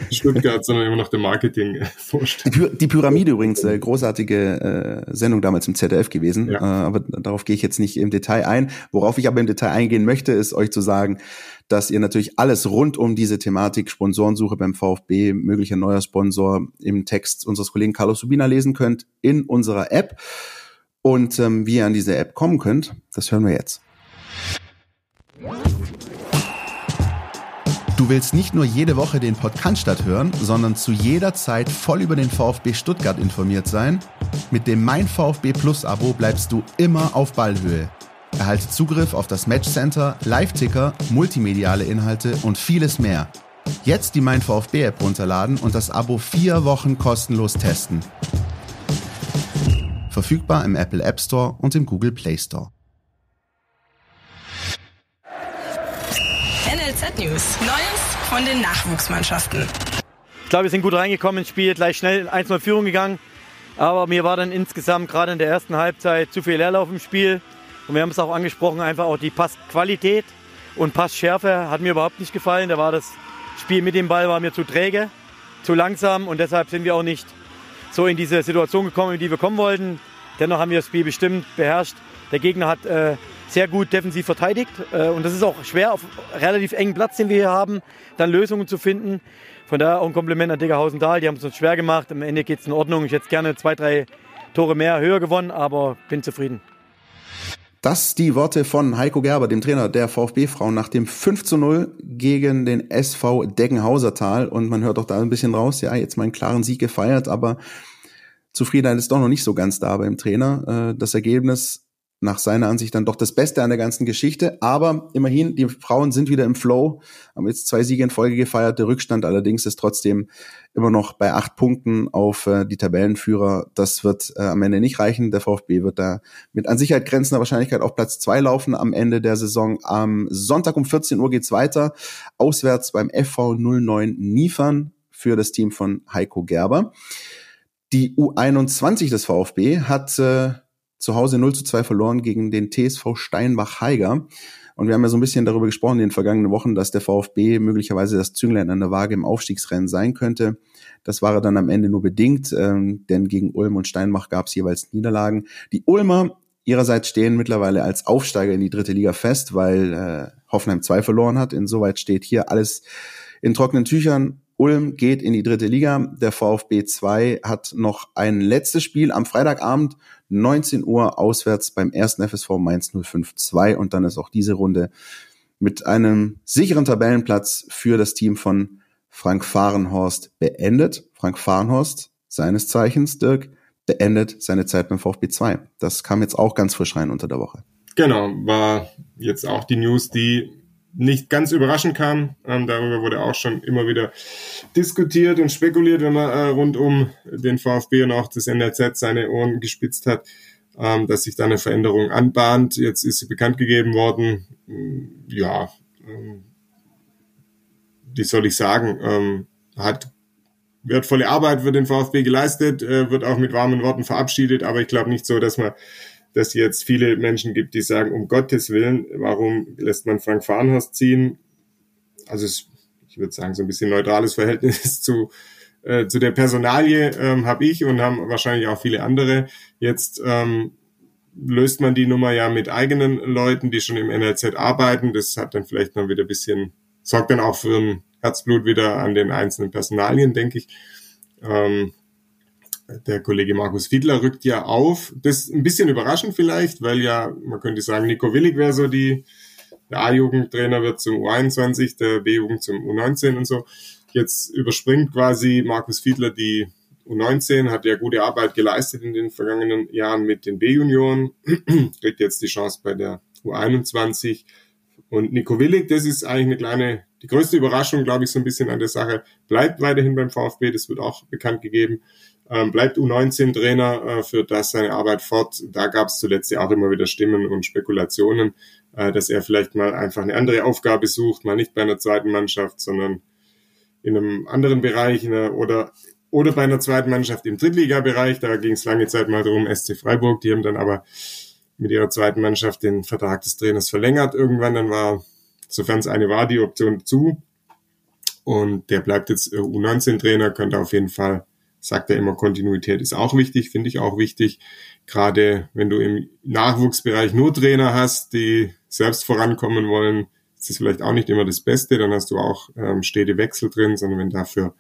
Stuttgart, sondern immer noch der Marketing-Vorstand. Die, die, Pyramide übrigens, äh, großartige äh, Sendung damals im ZDF gewesen, ja. äh, aber darauf gehe ich jetzt nicht im Detail ein. Worauf ich aber im Detail eingehen möchte, ist euch zu sagen, dass ihr natürlich alles rund um diese Thematik Sponsorensuche beim VfB, möglicher neuer Sponsor im Text unseres Kollegen Carlos Subina lesen könnt in unserer App. Und ähm, wie ihr an diese App kommen könnt, das hören wir jetzt. Du willst nicht nur jede Woche den Podcast hören, sondern zu jeder Zeit voll über den VfB Stuttgart informiert sein? Mit dem Mein VfB Plus Abo bleibst du immer auf Ballhöhe. Erhalte Zugriff auf das Matchcenter, Live-Ticker, multimediale Inhalte und vieles mehr. Jetzt die Mein VfB App runterladen und das Abo vier Wochen kostenlos testen. Verfügbar im Apple App Store und im Google Play Store. NLZ News. Neues von den Nachwuchsmannschaften. Ich glaube, wir sind gut reingekommen ins Spiel, gleich schnell 1-0 Führung gegangen. Aber mir war dann insgesamt gerade in der ersten Halbzeit zu viel Leerlauf im Spiel. Und wir haben es auch angesprochen, einfach auch die Passqualität und Passschärfe hat mir überhaupt nicht gefallen. Da war das Spiel mit dem Ball war mir zu träge, zu langsam und deshalb sind wir auch nicht so in diese Situation gekommen, in die wir kommen wollten. Dennoch haben wir das Spiel bestimmt beherrscht. Der Gegner hat äh, sehr gut defensiv verteidigt äh, und das ist auch schwer auf relativ engen Platz, den wir hier haben, dann Lösungen zu finden. Von daher auch ein Kompliment an Diggerhausen Dahl, die haben es uns schwer gemacht. Am Ende geht es in Ordnung. Ich hätte gerne zwei, drei Tore mehr, höher gewonnen, aber bin zufrieden. Das die Worte von Heiko Gerber, dem Trainer der VfB-Frauen, nach dem 5 zu 0 gegen den SV Deggenhausertal. Und man hört auch da ein bisschen raus, ja, jetzt mal einen klaren Sieg gefeiert, aber Zufriedenheit ist doch noch nicht so ganz da beim Trainer. Äh, das Ergebnis nach seiner Ansicht dann doch das Beste an der ganzen Geschichte. Aber immerhin, die Frauen sind wieder im Flow, haben jetzt zwei Siege in Folge gefeiert. Der Rückstand allerdings ist trotzdem immer noch bei acht Punkten auf äh, die Tabellenführer. Das wird äh, am Ende nicht reichen. Der VfB wird da mit an Sicherheit grenzender Wahrscheinlichkeit auf Platz zwei laufen am Ende der Saison. Am Sonntag um 14 Uhr geht's weiter. Auswärts beim FV 09 Niefern für das Team von Heiko Gerber. Die U21 des VfB hat äh, zu Hause 0 zu 2 verloren gegen den TSV Steinbach-Heiger. Und wir haben ja so ein bisschen darüber gesprochen in den vergangenen Wochen, dass der VfB möglicherweise das Zünglein an der Waage im Aufstiegsrennen sein könnte. Das war dann am Ende nur bedingt, ähm, denn gegen Ulm und Steinbach gab es jeweils Niederlagen. Die Ulmer ihrerseits stehen mittlerweile als Aufsteiger in die dritte Liga fest, weil äh, Hoffenheim 2 verloren hat. Insoweit steht hier alles in trockenen Tüchern. Ulm geht in die dritte Liga. Der VfB 2 hat noch ein letztes Spiel am Freitagabend 19 Uhr auswärts beim ersten FSV Mainz 052 und dann ist auch diese Runde mit einem sicheren Tabellenplatz für das Team von Frank Fahrenhorst beendet. Frank Fahrenhorst, seines Zeichens, Dirk, beendet seine Zeit beim VfB 2. Das kam jetzt auch ganz frisch rein unter der Woche. Genau, war jetzt auch die News, die nicht ganz überraschend kam. Ähm, darüber wurde auch schon immer wieder diskutiert und spekuliert, wenn man äh, rund um den VfB und auch das NRZ seine Ohren gespitzt hat, ähm, dass sich da eine Veränderung anbahnt. Jetzt ist sie bekannt gegeben worden. Mm, ja, ähm, wie soll ich sagen, ähm, hat wertvolle Arbeit für den VfB geleistet, äh, wird auch mit warmen Worten verabschiedet, aber ich glaube nicht so, dass man dass jetzt viele Menschen gibt, die sagen, um Gottes Willen, warum lässt man Frank Farnhorst ziehen? Also es, ich würde sagen, so ein bisschen neutrales Verhältnis zu, äh, zu der Personalie ähm, habe ich und haben wahrscheinlich auch viele andere. Jetzt ähm, löst man die Nummer ja mit eigenen Leuten, die schon im NLZ arbeiten. Das hat dann vielleicht noch wieder ein bisschen, sorgt dann auch für ein Herzblut wieder an den einzelnen Personalien, denke ich. Ähm, der Kollege Markus Fiedler rückt ja auf. Das ist ein bisschen überraschend vielleicht, weil ja, man könnte sagen, Nico Willig wäre so die, der A-Jugendtrainer wird zum U21, der B-Jugend zum U19 und so. Jetzt überspringt quasi Markus Fiedler die U19, hat ja gute Arbeit geleistet in den vergangenen Jahren mit den B-Junioren, kriegt jetzt die Chance bei der U21. Und Nico Willig, das ist eigentlich eine kleine, die größte Überraschung, glaube ich, so ein bisschen an der Sache, bleibt weiterhin beim VfB, das wird auch bekannt gegeben ähm, bleibt U19-Trainer, äh, führt das seine Arbeit fort. Da gab es zuletzt ja auch immer wieder Stimmen und Spekulationen, äh, dass er vielleicht mal einfach eine andere Aufgabe sucht, mal nicht bei einer zweiten Mannschaft, sondern in einem anderen Bereich einer, oder oder bei einer zweiten Mannschaft im Drittligabereich. Da ging es lange Zeit mal darum, SC Freiburg. Die haben dann aber mit ihrer zweiten Mannschaft den Vertrag des Trainers verlängert. Irgendwann dann war, sofern es eine war, die Option zu. Und der bleibt jetzt U19-Trainer, könnte auf jeden Fall sagt er immer, Kontinuität ist auch wichtig, finde ich auch wichtig. Gerade wenn du im Nachwuchsbereich nur Trainer hast, die selbst vorankommen wollen, ist das vielleicht auch nicht immer das Beste. Dann hast du auch ähm, stete Wechsel drin, sondern wenn dafür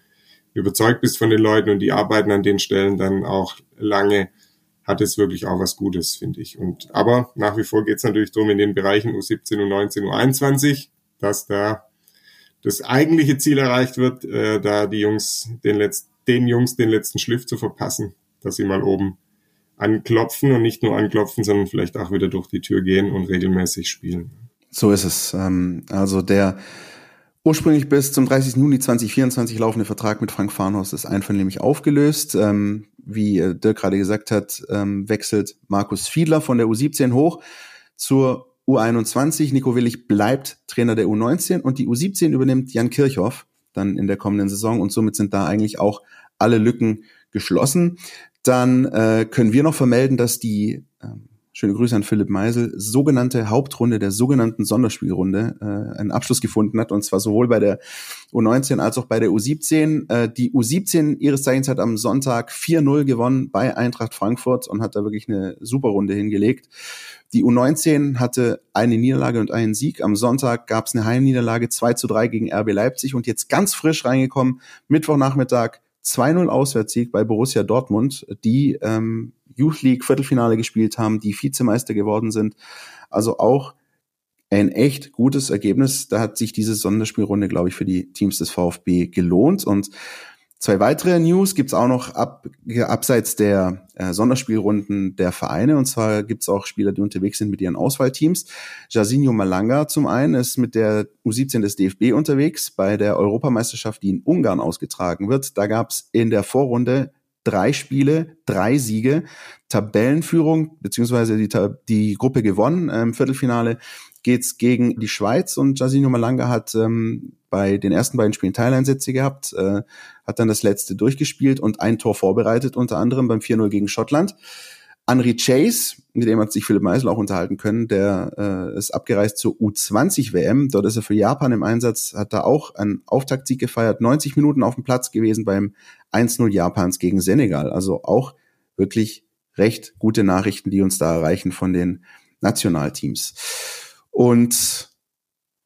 überzeugt bist von den Leuten und die arbeiten an den Stellen dann auch lange, hat es wirklich auch was Gutes, finde ich. Und aber nach wie vor geht es natürlich darum, in den Bereichen U17, U19, U21, dass da das eigentliche Ziel erreicht wird, äh, da die Jungs den letzten den Jungs den letzten Schliff zu verpassen, dass sie mal oben anklopfen und nicht nur anklopfen, sondern vielleicht auch wieder durch die Tür gehen und regelmäßig spielen. So ist es. Ähm, also der ursprünglich bis zum 30. Juni 2024 laufende Vertrag mit Frank Farnhaus ist einvernehmlich aufgelöst. Ähm, wie äh, Dirk gerade gesagt hat, ähm, wechselt Markus Fiedler von der U17 hoch zur U21. Nico Willig bleibt Trainer der U19 und die U17 übernimmt Jan Kirchhoff dann in der kommenden Saison und somit sind da eigentlich auch alle Lücken geschlossen. Dann äh, können wir noch vermelden, dass die ähm, schöne Grüße an Philipp Meisel, sogenannte Hauptrunde der sogenannten Sonderspielrunde äh, einen Abschluss gefunden hat, und zwar sowohl bei der U19 als auch bei der U17. Äh, die U17 ihres Zeichens hat am Sonntag 4-0 gewonnen bei Eintracht Frankfurt und hat da wirklich eine super Runde hingelegt. Die U19 hatte eine Niederlage und einen Sieg. Am Sonntag gab es eine Heimniederlage 2 zu 3 gegen RB Leipzig und jetzt ganz frisch reingekommen, Mittwochnachmittag 2-0 Auswärtssieg bei Borussia Dortmund, die ähm, Youth League Viertelfinale gespielt haben, die Vizemeister geworden sind. Also auch ein echt gutes Ergebnis. Da hat sich diese Sonderspielrunde, glaube ich, für die Teams des VfB gelohnt. Und Zwei weitere News gibt's auch noch ab, abseits der äh, Sonderspielrunden der Vereine. Und zwar gibt's auch Spieler, die unterwegs sind mit ihren Auswahlteams. Jasinho Malanga zum einen ist mit der U17 des DFB unterwegs bei der Europameisterschaft, die in Ungarn ausgetragen wird. Da gab's in der Vorrunde drei Spiele, drei Siege, Tabellenführung, beziehungsweise die, die Gruppe gewonnen. Im Viertelfinale geht's gegen die Schweiz und Jasinho Malanga hat ähm, bei den ersten beiden Spielen Teileinsätze gehabt, äh, hat dann das letzte durchgespielt und ein Tor vorbereitet, unter anderem beim 4-0 gegen Schottland. Henry Chase, mit dem hat sich Philipp Meisel auch unterhalten können, der äh, ist abgereist zur U20-WM. Dort ist er für Japan im Einsatz, hat da auch einen Auftaktsieg gefeiert, 90 Minuten auf dem Platz gewesen beim 1-0 Japans gegen Senegal. Also auch wirklich recht gute Nachrichten, die uns da erreichen von den Nationalteams. Und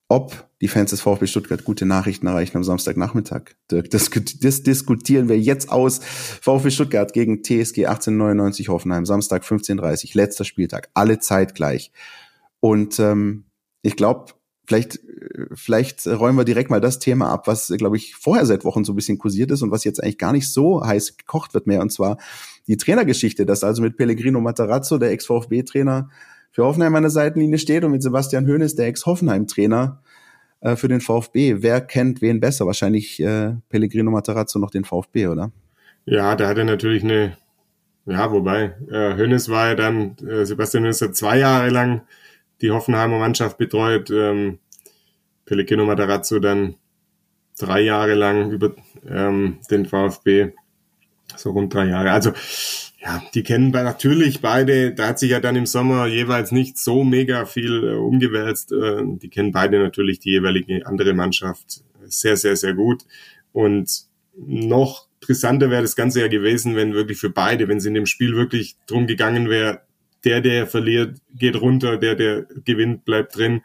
ob die Fans des VfB Stuttgart gute Nachrichten erreichen am Samstagnachmittag. Dirk, das, das diskutieren wir jetzt aus. VfB Stuttgart gegen TSG 1899 Hoffenheim, Samstag 15.30 letzter Spieltag, alle zeitgleich. Und ähm, ich glaube, vielleicht, vielleicht räumen wir direkt mal das Thema ab, was, glaube ich, vorher seit Wochen so ein bisschen kursiert ist und was jetzt eigentlich gar nicht so heiß gekocht wird mehr. Und zwar die Trainergeschichte, dass also mit Pellegrino Matarazzo, der Ex-VfB-Trainer, für Hoffenheim an der Seitenlinie steht und mit Sebastian Hoeneß, der Ex-Hoffenheim-Trainer, äh, für den VfB. Wer kennt wen besser? Wahrscheinlich äh, Pellegrino Matarazzo noch den VfB, oder? Ja, da hat er natürlich eine, ja, wobei, äh, Hoeneß war ja dann, äh, Sebastian Hoeneß hat zwei Jahre lang die Hoffenheimer Mannschaft betreut, ähm, Pellegrino Matarazzo dann drei Jahre lang über ähm, den VfB, so rund drei Jahre. Also ja, die kennen natürlich beide, da hat sich ja dann im Sommer jeweils nicht so mega viel äh, umgewälzt. Äh, die kennen beide natürlich die jeweilige andere Mannschaft sehr, sehr, sehr gut. Und noch interessanter wäre das Ganze ja gewesen, wenn wirklich für beide, wenn es in dem Spiel wirklich drum gegangen wäre, der, der verliert, geht runter, der, der gewinnt, bleibt drin.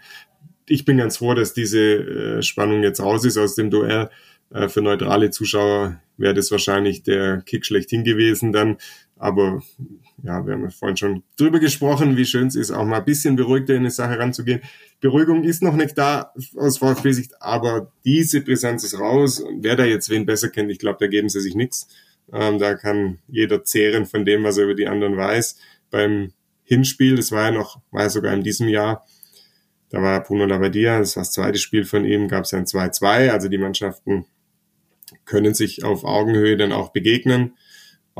Ich bin ganz froh, dass diese äh, Spannung jetzt raus ist aus dem Duell. Äh, für neutrale Zuschauer wäre das wahrscheinlich der Kick schlechthin gewesen dann. Aber ja, wir haben ja vorhin schon drüber gesprochen, wie schön es ist, auch mal ein bisschen beruhigter in eine Sache ranzugehen. Beruhigung ist noch nicht da aus VfB-Sicht, aber diese Brisanz ist raus. Wer da jetzt wen besser kennt, ich glaube, da geben sie sich nichts. Ähm, da kann jeder zehren von dem, was er über die anderen weiß. Beim Hinspiel, das war ja noch, war ja sogar in diesem Jahr, da war Bruno Labbadia, das war das zweite Spiel von ihm, gab es ein 2-2, also die Mannschaften können sich auf Augenhöhe dann auch begegnen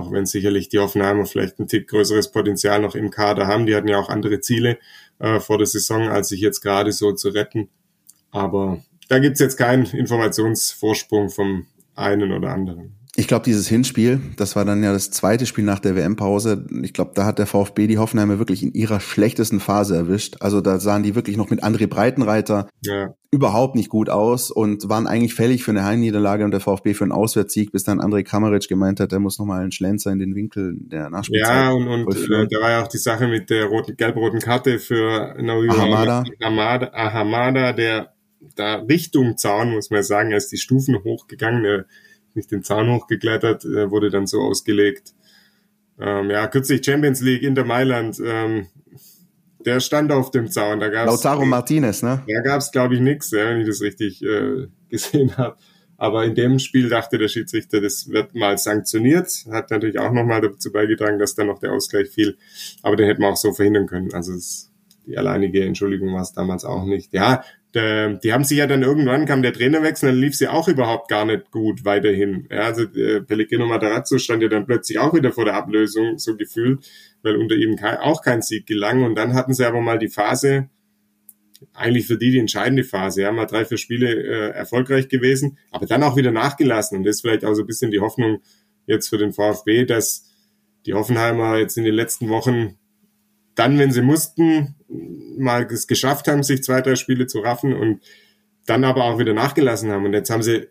auch wenn sicherlich die Hoffenheimer vielleicht ein Tick größeres Potenzial noch im Kader haben. Die hatten ja auch andere Ziele äh, vor der Saison, als sich jetzt gerade so zu retten. Aber da gibt's jetzt keinen Informationsvorsprung vom einen oder anderen. Ich glaube, dieses Hinspiel, das war dann ja das zweite Spiel nach der WM-Pause. Ich glaube, da hat der VfB die Hoffenheimer wirklich in ihrer schlechtesten Phase erwischt. Also da sahen die wirklich noch mit André Breitenreiter ja. überhaupt nicht gut aus und waren eigentlich fällig für eine Heimniederlage und der VfB für einen Auswärtshang, bis dann André Kramaric gemeint hat, er muss nochmal einen Schlenzer in den Winkel der Nachspielzeit Ja, und, und äh, da war ja auch die Sache mit der roten, gelb-roten Karte für Ahamada. Ahamada, Ahamada, der da Richtung Zaun, muss man sagen, er ist die Stufen hochgegangen, der nicht den Zaun hochgeklettert, äh, wurde dann so ausgelegt. Ähm, ja, kürzlich Champions League Inter Mailand, ähm, der stand auf dem Zaun. Da gab's, Lautaro Martinez, ne? Da gab es, glaube ich, nichts, ja, wenn ich das richtig äh, gesehen habe. Aber in dem Spiel dachte der Schiedsrichter, das wird mal sanktioniert. Hat natürlich auch nochmal dazu beigetragen, dass dann noch der Ausgleich fiel. Aber den hätten wir auch so verhindern können. Also es, die alleinige Entschuldigung war es damals auch nicht. Ja, äh, die haben sich ja dann irgendwann kam der Trainerwechsel, dann lief sie auch überhaupt gar nicht gut weiterhin. Ja, also äh, Pellegrino Matarazzo stand ja dann plötzlich auch wieder vor der Ablösung, so gefühlt, weil unter ihm kein, auch kein Sieg gelang. Und dann hatten sie aber mal die Phase, eigentlich für die die entscheidende Phase, ja, mal drei, vier Spiele äh, erfolgreich gewesen, aber dann auch wieder nachgelassen. Und das ist vielleicht auch so ein bisschen die Hoffnung jetzt für den VfB, dass die Hoffenheimer jetzt in den letzten Wochen dann, wenn sie mussten, mal es geschafft haben, sich zwei, drei Spiele zu raffen und dann aber auch wieder nachgelassen haben. Und jetzt haben sie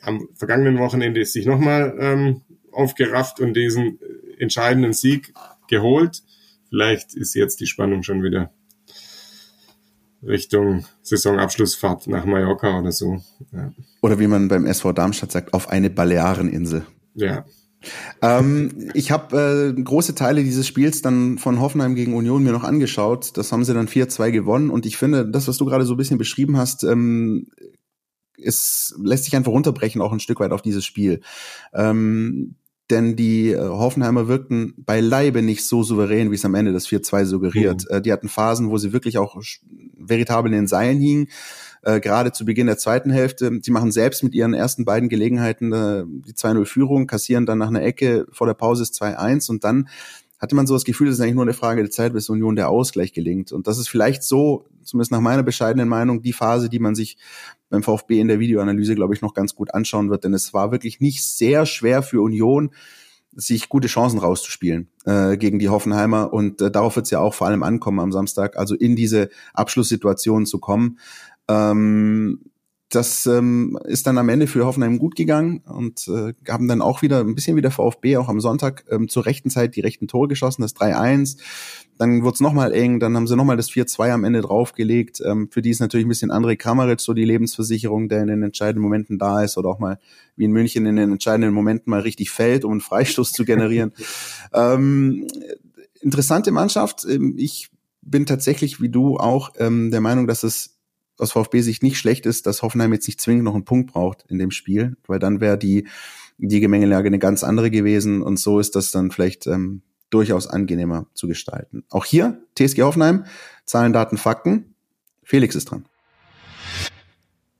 am vergangenen Wochenende sich nochmal ähm, aufgerafft und diesen entscheidenden Sieg geholt. Vielleicht ist jetzt die Spannung schon wieder Richtung Saisonabschlussfahrt nach Mallorca oder so. Ja. Oder wie man beim SV Darmstadt sagt, auf eine Baleareninsel. Ja, ähm, ich habe äh, große Teile dieses Spiels dann von Hoffenheim gegen Union mir noch angeschaut. Das haben sie dann 4-2 gewonnen. Und ich finde, das, was du gerade so ein bisschen beschrieben hast, ähm, es lässt sich einfach runterbrechen, auch ein Stück weit auf dieses Spiel. Ähm, denn die äh, Hoffenheimer wirkten beileibe nicht so souverän, wie es am Ende das 4-2 suggeriert. Mhm. Äh, die hatten Phasen, wo sie wirklich auch veritabel in den Seilen hingen. Äh, gerade zu Beginn der zweiten Hälfte. Die machen selbst mit ihren ersten beiden Gelegenheiten äh, die 2-0-Führung, kassieren dann nach einer Ecke vor der Pause ist 2-1 und dann hatte man so das Gefühl, es ist eigentlich nur eine Frage der Zeit, bis Union der Ausgleich gelingt. Und das ist vielleicht so, zumindest nach meiner bescheidenen Meinung, die Phase, die man sich beim VfB in der Videoanalyse, glaube ich, noch ganz gut anschauen wird. Denn es war wirklich nicht sehr schwer für Union, sich gute Chancen rauszuspielen äh, gegen die Hoffenheimer. Und äh, darauf wird es ja auch vor allem ankommen am Samstag, also in diese Abschlusssituation zu kommen. Ähm, das ähm, ist dann am Ende für Hoffenheim gut gegangen und äh, haben dann auch wieder ein bisschen wie der VfB auch am Sonntag ähm, zur rechten Zeit die rechten Tore geschossen, das 3-1. Dann wurde es nochmal eng, dann haben sie nochmal das 4-2 am Ende draufgelegt. Ähm, für die ist natürlich ein bisschen André Kramaric so die Lebensversicherung, der in den entscheidenden Momenten da ist oder auch mal wie in München in den entscheidenden Momenten mal richtig fällt, um einen Freistoß zu generieren. ähm, interessante Mannschaft. Ähm, ich bin tatsächlich wie du auch ähm, der Meinung, dass es aus VfB-Sicht nicht schlecht ist, dass Hoffenheim jetzt nicht zwingend noch einen Punkt braucht in dem Spiel, weil dann wäre die, die Gemengelage eine ganz andere gewesen und so ist das dann vielleicht ähm, durchaus angenehmer zu gestalten. Auch hier, TSG Hoffenheim, Zahlen, Daten, Fakten. Felix ist dran.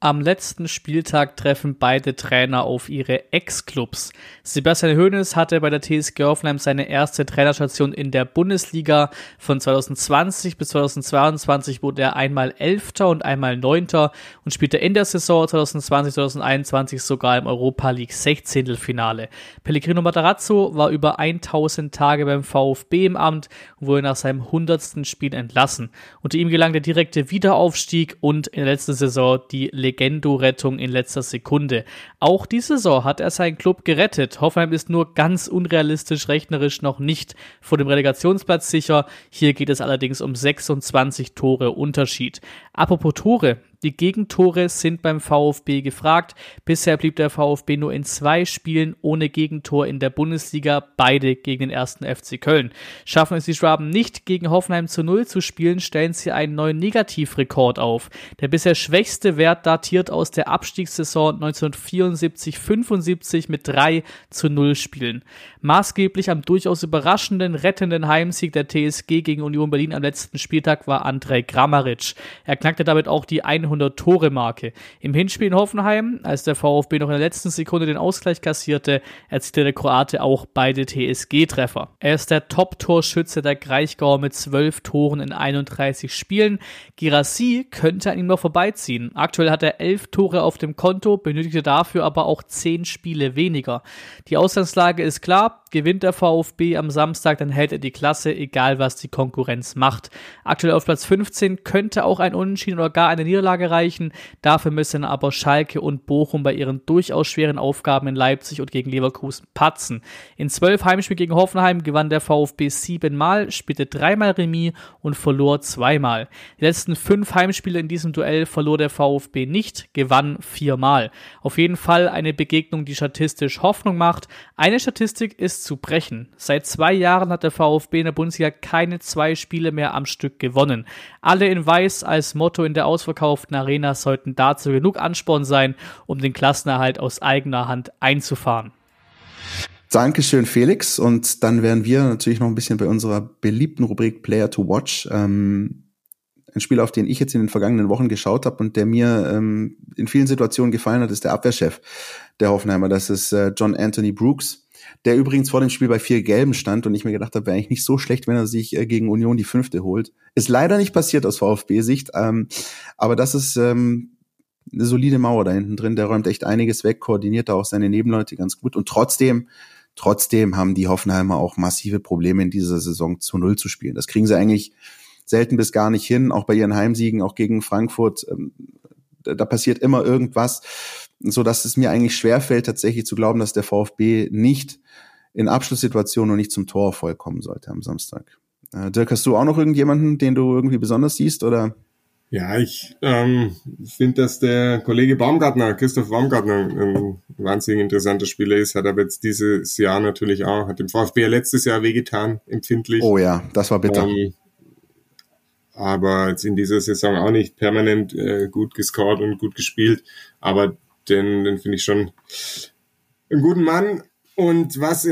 Am letzten Spieltag treffen beide Trainer auf ihre Ex-Clubs. Sebastian Hoeneß hatte bei der TSG Hoffenheim seine erste Trainerstation in der Bundesliga. Von 2020 bis 2022 wurde er einmal Elfter und einmal Neunter und spielte in der Saison 2020-2021 sogar im Europa League 16. Finale. Pellegrino Matarazzo war über 1000 Tage beim VfB im Amt und wurde nach seinem 100. Spiel entlassen. Unter ihm gelang der direkte Wiederaufstieg und in der letzten Saison die Legendo-Rettung in letzter Sekunde. Auch diese Saison hat er seinen Club gerettet. Hoffenheim ist nur ganz unrealistisch rechnerisch noch nicht vor dem Relegationsplatz sicher. Hier geht es allerdings um 26 Tore Unterschied. Apropos Tore, die Gegentore sind beim VfB gefragt. Bisher blieb der VfB nur in zwei Spielen ohne Gegentor in der Bundesliga, beide gegen den ersten FC Köln. Schaffen es die Schwaben nicht, gegen Hoffenheim zu Null zu spielen, stellen sie einen neuen Negativrekord auf. Der bisher schwächste Wert datiert aus der Abstiegssaison 1974-75 mit drei zu Null Spielen. Maßgeblich am durchaus überraschenden, rettenden Heimsieg der TSG gegen Union Berlin am letzten Spieltag war Andrej Grammaric. Er knackte damit auch die 100 100-Tore-Marke. Im Hinspiel in Hoffenheim, als der VfB noch in der letzten Sekunde den Ausgleich kassierte, erzielte der Kroate auch beide TSG-Treffer. Er ist der Top-Torschütze der Kraichgauer mit 12 Toren in 31 Spielen. Girassi könnte an ihm noch vorbeiziehen. Aktuell hat er 11 Tore auf dem Konto, benötigte dafür aber auch 10 Spiele weniger. Die Ausgangslage ist klar, gewinnt der VfB am Samstag, dann hält er die Klasse, egal was die Konkurrenz macht. Aktuell auf Platz 15 könnte auch ein Unentschieden oder gar eine Niederlage Niederlage reichen. Dafür müssen aber Schalke und Bochum bei ihren durchaus schweren Aufgaben in Leipzig und gegen Leverkusen patzen. In zwölf Heimspielen gegen Hoffenheim gewann der VfB siebenmal, spielte dreimal Remis und verlor zweimal. Die letzten fünf Heimspiele in diesem Duell verlor der VfB nicht, gewann viermal. Auf jeden Fall eine Begegnung, die statistisch Hoffnung macht. Eine Statistik ist zu brechen. Seit zwei Jahren hat der VfB in der Bundesliga keine zwei Spiele mehr am Stück gewonnen. Alle in Weiß als Motto in der ausverkauften ausverkauften Arena sollten dazu genug Ansporn sein, um den Klassenerhalt aus eigener Hand einzufahren. Dankeschön, Felix. Und dann wären wir natürlich noch ein bisschen bei unserer beliebten Rubrik Player to Watch. Ähm, ein Spiel, auf den ich jetzt in den vergangenen Wochen geschaut habe und der mir ähm, in vielen Situationen gefallen hat, ist der Abwehrchef der Hoffenheimer. Das ist äh, John Anthony Brooks der übrigens vor dem Spiel bei vier Gelben stand und ich mir gedacht habe, wäre eigentlich nicht so schlecht, wenn er sich äh, gegen Union die fünfte holt. Ist leider nicht passiert aus VfB-Sicht, ähm, aber das ist ähm, eine solide Mauer da hinten drin. Der räumt echt einiges weg, koordiniert da auch seine Nebenleute ganz gut und trotzdem Trotzdem haben die Hoffenheimer auch massive Probleme in dieser Saison zu Null zu spielen. Das kriegen sie eigentlich selten bis gar nicht hin, auch bei ihren Heimsiegen, auch gegen Frankfurt. Ähm, da passiert immer irgendwas so dass es mir eigentlich schwerfällt, tatsächlich zu glauben, dass der VfB nicht in Abschlusssituationen und nicht zum Torerfolg kommen sollte am Samstag. Äh, Dirk, hast du auch noch irgendjemanden, den du irgendwie besonders siehst oder? Ja, ich ähm, finde, dass der Kollege Baumgartner, Christoph Baumgartner, ein wahnsinnig interessanter Spieler ist, hat aber jetzt dieses Jahr natürlich auch, hat dem VfB letztes Jahr wehgetan, empfindlich. Oh ja, das war bitter. Ähm, aber jetzt in dieser Saison auch nicht permanent äh, gut gescored und gut gespielt. Aber den, den finde ich schon einen guten Mann. Und was,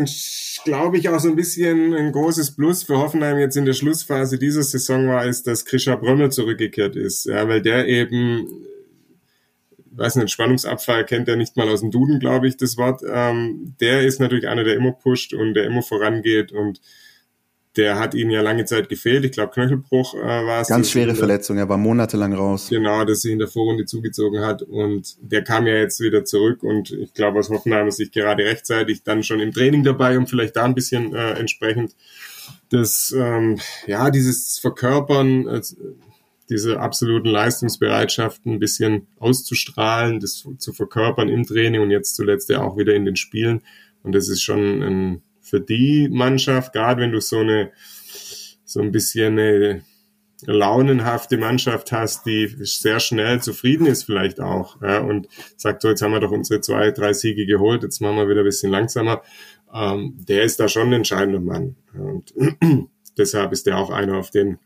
glaube ich, auch so ein bisschen ein großes Plus für Hoffenheim jetzt in der Schlussphase dieser Saison war, ist, dass Krischer Brömmel zurückgekehrt ist. Ja, weil der eben, weiß nicht, Spannungsabfall kennt er nicht mal aus dem Duden, glaube ich, das Wort. Ähm, der ist natürlich einer, der immer pusht und der immer vorangeht und der hat ihnen ja lange Zeit gefehlt. Ich glaube, Knöchelbruch äh, war es. Ganz schwere Verletzung, er war monatelang raus. Genau, dass sich in der Vorrunde zugezogen hat. Und der kam ja jetzt wieder zurück. Und ich glaube, aus Hoffenheim ist sich gerade rechtzeitig dann schon im Training dabei, um vielleicht da ein bisschen äh, entsprechend das, ähm, ja, dieses Verkörpern, äh, diese absoluten Leistungsbereitschaften ein bisschen auszustrahlen, das zu verkörpern im Training und jetzt zuletzt ja auch wieder in den Spielen. Und das ist schon ein für die Mannschaft, gerade wenn du so eine, so ein bisschen eine launenhafte Mannschaft hast, die sehr schnell zufrieden ist vielleicht auch, ja, und sagt so, jetzt haben wir doch unsere zwei, drei Siege geholt, jetzt machen wir wieder ein bisschen langsamer, ähm, der ist da schon ein entscheidender Mann. Und deshalb ist der auch einer, auf den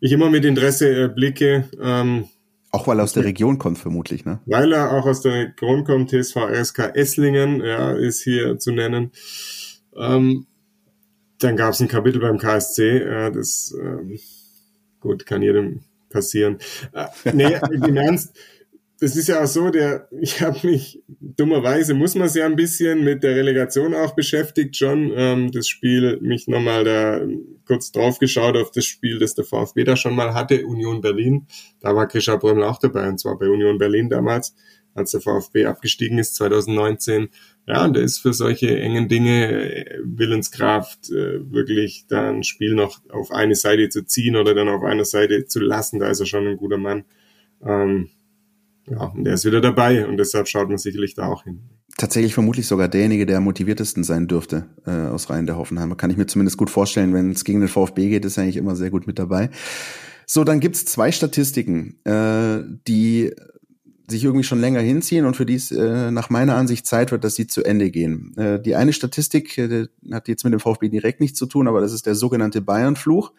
ich immer mit Interesse äh, blicke. Ähm, auch weil er aus der Region kommt, vermutlich, ne? Weil er auch aus der Region kommt, TSV RSK Esslingen, ja, ist hier zu nennen. Ähm, dann gab es ein Kapitel beim KSC, äh, das ähm, gut, kann jedem passieren. Äh, nee, im Ernst, das ist ja auch so, der, ich habe mich, dummerweise muss man ja ein bisschen mit der Relegation auch beschäftigt schon. Ähm, das Spiel, mich nochmal da kurz drauf geschaut auf das Spiel, das der VfB da schon mal hatte, Union Berlin. Da war Krischer Brömmel auch dabei, und zwar bei Union Berlin damals, als der VfB abgestiegen ist 2019. Ja, und der ist für solche engen Dinge äh, Willenskraft, äh, wirklich da ein Spiel noch auf eine Seite zu ziehen oder dann auf einer Seite zu lassen. Da ist er schon ein guter Mann. Ähm, ja, und der ist wieder dabei und deshalb schaut man sicherlich da auch hin. Tatsächlich vermutlich sogar derjenige, der am motiviertesten sein dürfte äh, aus Reihen der Hoffenheimer. Kann ich mir zumindest gut vorstellen, wenn es gegen den VfB geht, ist er eigentlich immer sehr gut mit dabei. So, dann gibt's zwei Statistiken, äh, die sich irgendwie schon länger hinziehen und für die es äh, nach meiner Ansicht Zeit wird, dass sie zu Ende gehen. Äh, die eine Statistik äh, hat jetzt mit dem VfB direkt nichts zu tun, aber das ist der sogenannte Bayern-Fluch.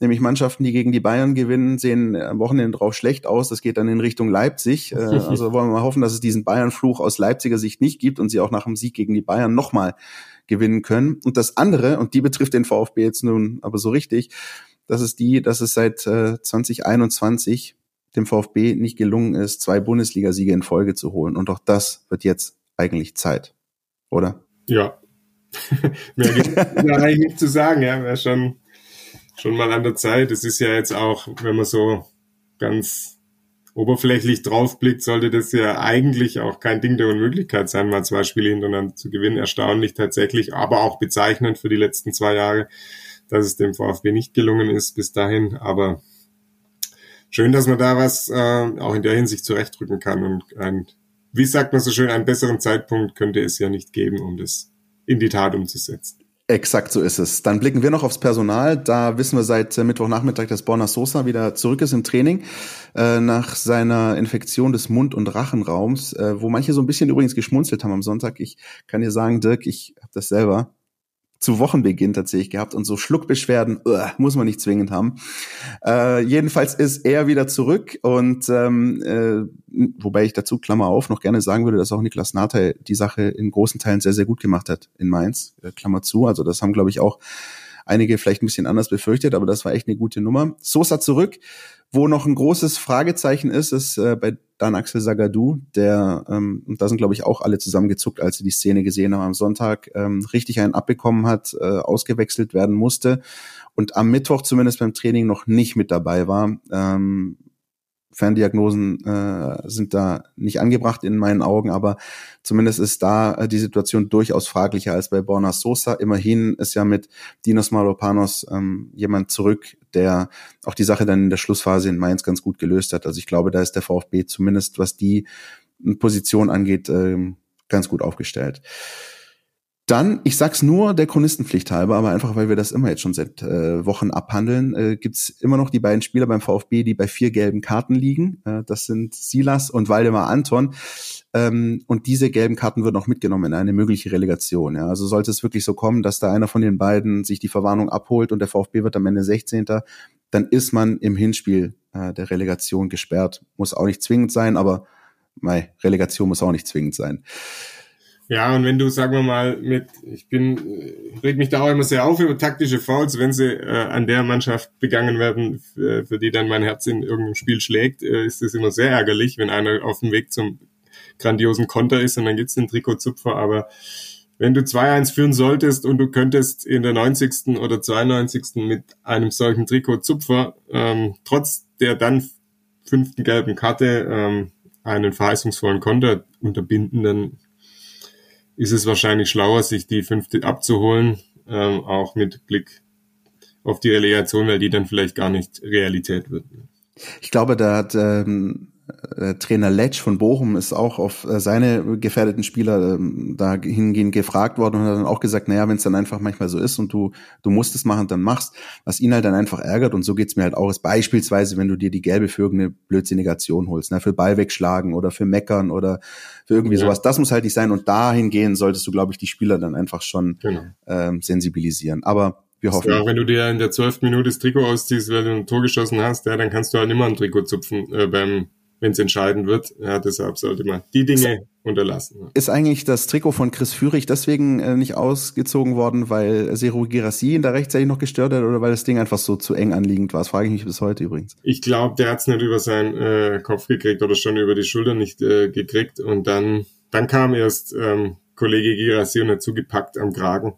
Nämlich Mannschaften, die gegen die Bayern gewinnen, sehen am Wochenende drauf schlecht aus. Das geht dann in Richtung Leipzig. Äh, also wollen wir mal hoffen, dass es diesen Bayern-Fluch aus Leipziger Sicht nicht gibt und sie auch nach dem Sieg gegen die Bayern nochmal gewinnen können. Und das andere, und die betrifft den VfB jetzt nun aber so richtig, das ist die, dass es seit äh, 2021 dem VfB nicht gelungen ist, zwei Bundesligasiege in Folge zu holen. Und auch das wird jetzt eigentlich Zeit, oder? Ja. Mehr gibt da eigentlich nicht zu sagen, ja. Wäre schon, schon mal an der Zeit. Es ist ja jetzt auch, wenn man so ganz oberflächlich draufblickt, sollte das ja eigentlich auch kein Ding der Unmöglichkeit sein, mal zwei Spiele hintereinander zu gewinnen. Erstaunlich tatsächlich, aber auch bezeichnend für die letzten zwei Jahre, dass es dem VfB nicht gelungen ist bis dahin. Aber schön, dass man da was äh, auch in der Hinsicht zurechtrücken kann. Und ein, wie sagt man so schön, einen besseren Zeitpunkt könnte es ja nicht geben, um das in die Tat umzusetzen. Exakt so ist es. Dann blicken wir noch aufs Personal. Da wissen wir seit äh, Mittwochnachmittag, dass Borna Sosa wieder zurück ist im Training äh, nach seiner Infektion des Mund- und Rachenraums, äh, wo manche so ein bisschen übrigens geschmunzelt haben am Sonntag. Ich kann dir sagen, Dirk, ich habe das selber zu Wochenbeginn tatsächlich gehabt und so Schluckbeschwerden uh, muss man nicht zwingend haben. Äh, jedenfalls ist er wieder zurück und ähm, äh, wobei ich dazu Klammer auf noch gerne sagen würde, dass auch Niklas Nate die Sache in großen Teilen sehr sehr gut gemacht hat in Mainz. Äh, Klammer zu, also das haben glaube ich auch einige vielleicht ein bisschen anders befürchtet, aber das war echt eine gute Nummer. Sosa zurück. Wo noch ein großes Fragezeichen ist, ist äh, bei Dan Axel Sagadou, der, ähm, und da sind glaube ich auch alle zusammengezuckt, als sie die Szene gesehen haben am Sonntag, ähm, richtig einen abbekommen hat, äh, ausgewechselt werden musste und am Mittwoch zumindest beim Training noch nicht mit dabei war. Ähm, Ferndiagnosen äh, sind da nicht angebracht in meinen Augen, aber zumindest ist da äh, die Situation durchaus fraglicher als bei Borna Sosa. Immerhin ist ja mit Dinos Malopanos ähm, jemand zurück, der auch die Sache dann in der Schlussphase in Mainz ganz gut gelöst hat. Also ich glaube, da ist der VfB zumindest, was die Position angeht, äh, ganz gut aufgestellt. Dann, ich sag's nur der Chronistenpflicht halber, aber einfach, weil wir das immer jetzt schon seit äh, Wochen abhandeln, äh, gibt's immer noch die beiden Spieler beim VfB, die bei vier gelben Karten liegen. Äh, das sind Silas und Waldemar Anton. Ähm, und diese gelben Karten würden auch mitgenommen in eine mögliche Relegation. Ja. Also sollte es wirklich so kommen, dass da einer von den beiden sich die Verwarnung abholt und der VfB wird am Ende 16 dann ist man im Hinspiel äh, der Relegation gesperrt. Muss auch nicht zwingend sein, aber mei, Relegation muss auch nicht zwingend sein. Ja, und wenn du, sagen wir mal, mit, ich bin, reg mich da auch immer sehr auf über taktische Fouls, wenn sie äh, an der Mannschaft begangen werden, für, für die dann mein Herz in irgendeinem Spiel schlägt, äh, ist das immer sehr ärgerlich, wenn einer auf dem Weg zum grandiosen Konter ist und dann gibt's den Trikotzupfer, aber wenn du 2-1 führen solltest und du könntest in der 90. oder 92. mit einem solchen Trikotzupfer ähm, trotz der dann fünften gelben Karte ähm, einen verheißungsvollen Konter unterbinden, dann ist es wahrscheinlich schlauer, sich die fünfte abzuholen, ähm, auch mit Blick auf die Relegation, weil die dann vielleicht gar nicht Realität wird. Ich glaube, da hat ähm, äh, Trainer Letsch von Bochum ist auch auf äh, seine gefährdeten Spieler ähm, da hingehend gefragt worden und hat dann auch gesagt, naja, wenn es dann einfach manchmal so ist und du, du musst es machen, dann machst, was ihn halt dann einfach ärgert und so geht's mir halt auch, ist beispielsweise, wenn du dir die gelbe für irgendeine blödsinnige Aktion holst, ne, für Ball wegschlagen oder für Meckern oder für irgendwie ja. sowas, das muss halt nicht sein und dahingehend solltest du, glaube ich, die Spieler dann einfach schon genau. ähm, sensibilisieren. Aber wir hoffen. Ja, wenn du dir in der zwölften Minute das Trikot ausziehst, weil du ein Tor geschossen hast, ja, dann kannst du halt immer ein Trikot zupfen äh, beim wenn es entscheiden wird. Ja, deshalb sollte man die Dinge unterlassen. Ist eigentlich das Trikot von Chris Führig deswegen äh, nicht ausgezogen worden, weil Seru Girassi ihn da rechtzeitig noch gestört hat oder weil das Ding einfach so zu eng anliegend war? Das frage ich mich bis heute übrigens. Ich glaube, der hat es nicht über seinen äh, Kopf gekriegt oder schon über die Schulter nicht äh, gekriegt und dann, dann kam erst ähm, Kollege Girassi und hat zugepackt am Kragen.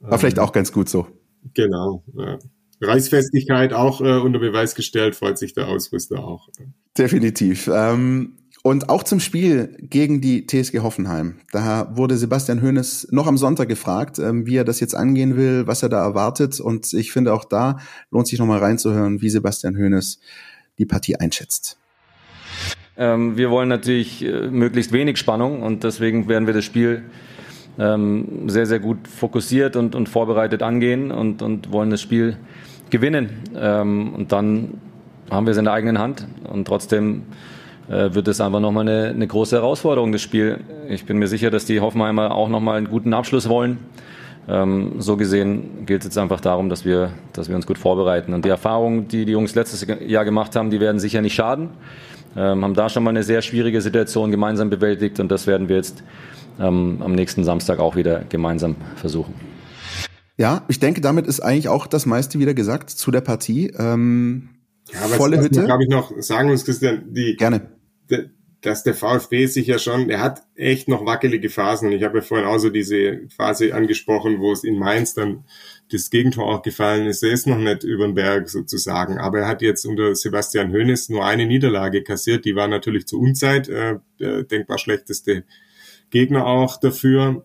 War ähm, vielleicht auch ganz gut so. Genau. Ja. Reißfestigkeit auch äh, unter Beweis gestellt, freut sich der Ausrüster auch. Definitiv. Ähm, und auch zum Spiel gegen die TSG Hoffenheim. Da wurde Sebastian Hoeneß noch am Sonntag gefragt, ähm, wie er das jetzt angehen will, was er da erwartet. Und ich finde auch da lohnt sich nochmal reinzuhören, wie Sebastian Hoeneß die Partie einschätzt. Ähm, wir wollen natürlich äh, möglichst wenig Spannung und deswegen werden wir das Spiel ähm, sehr, sehr gut fokussiert und, und vorbereitet angehen und, und wollen das Spiel gewinnen. Ähm, und dann haben wir es in der eigenen Hand. Und trotzdem äh, wird es einfach nochmal eine, eine große Herausforderung, das Spiel. Ich bin mir sicher, dass die Hoffenheimer auch nochmal einen guten Abschluss wollen. Ähm, so gesehen gilt es jetzt einfach darum, dass wir, dass wir uns gut vorbereiten. Und die Erfahrungen, die die Jungs letztes Jahr gemacht haben, die werden sicher nicht schaden. Ähm, haben da schon mal eine sehr schwierige Situation gemeinsam bewältigt und das werden wir jetzt ähm, am nächsten Samstag auch wieder gemeinsam versuchen. Ja, ich denke, damit ist eigentlich auch das meiste wieder gesagt zu der Partie. Ähm, ja, volle Hütte. glaube ich noch sagen muss, Christian, die gerne, de, dass der VfB sich ja schon, er hat echt noch wackelige Phasen. Ich habe ja vorhin auch so diese Phase angesprochen, wo es in Mainz dann das Gegentor auch gefallen ist. Er ist noch nicht über den Berg sozusagen, aber er hat jetzt unter Sebastian Hoeneß nur eine Niederlage kassiert. Die war natürlich zur Unzeit äh, der denkbar schlechteste Gegner auch dafür.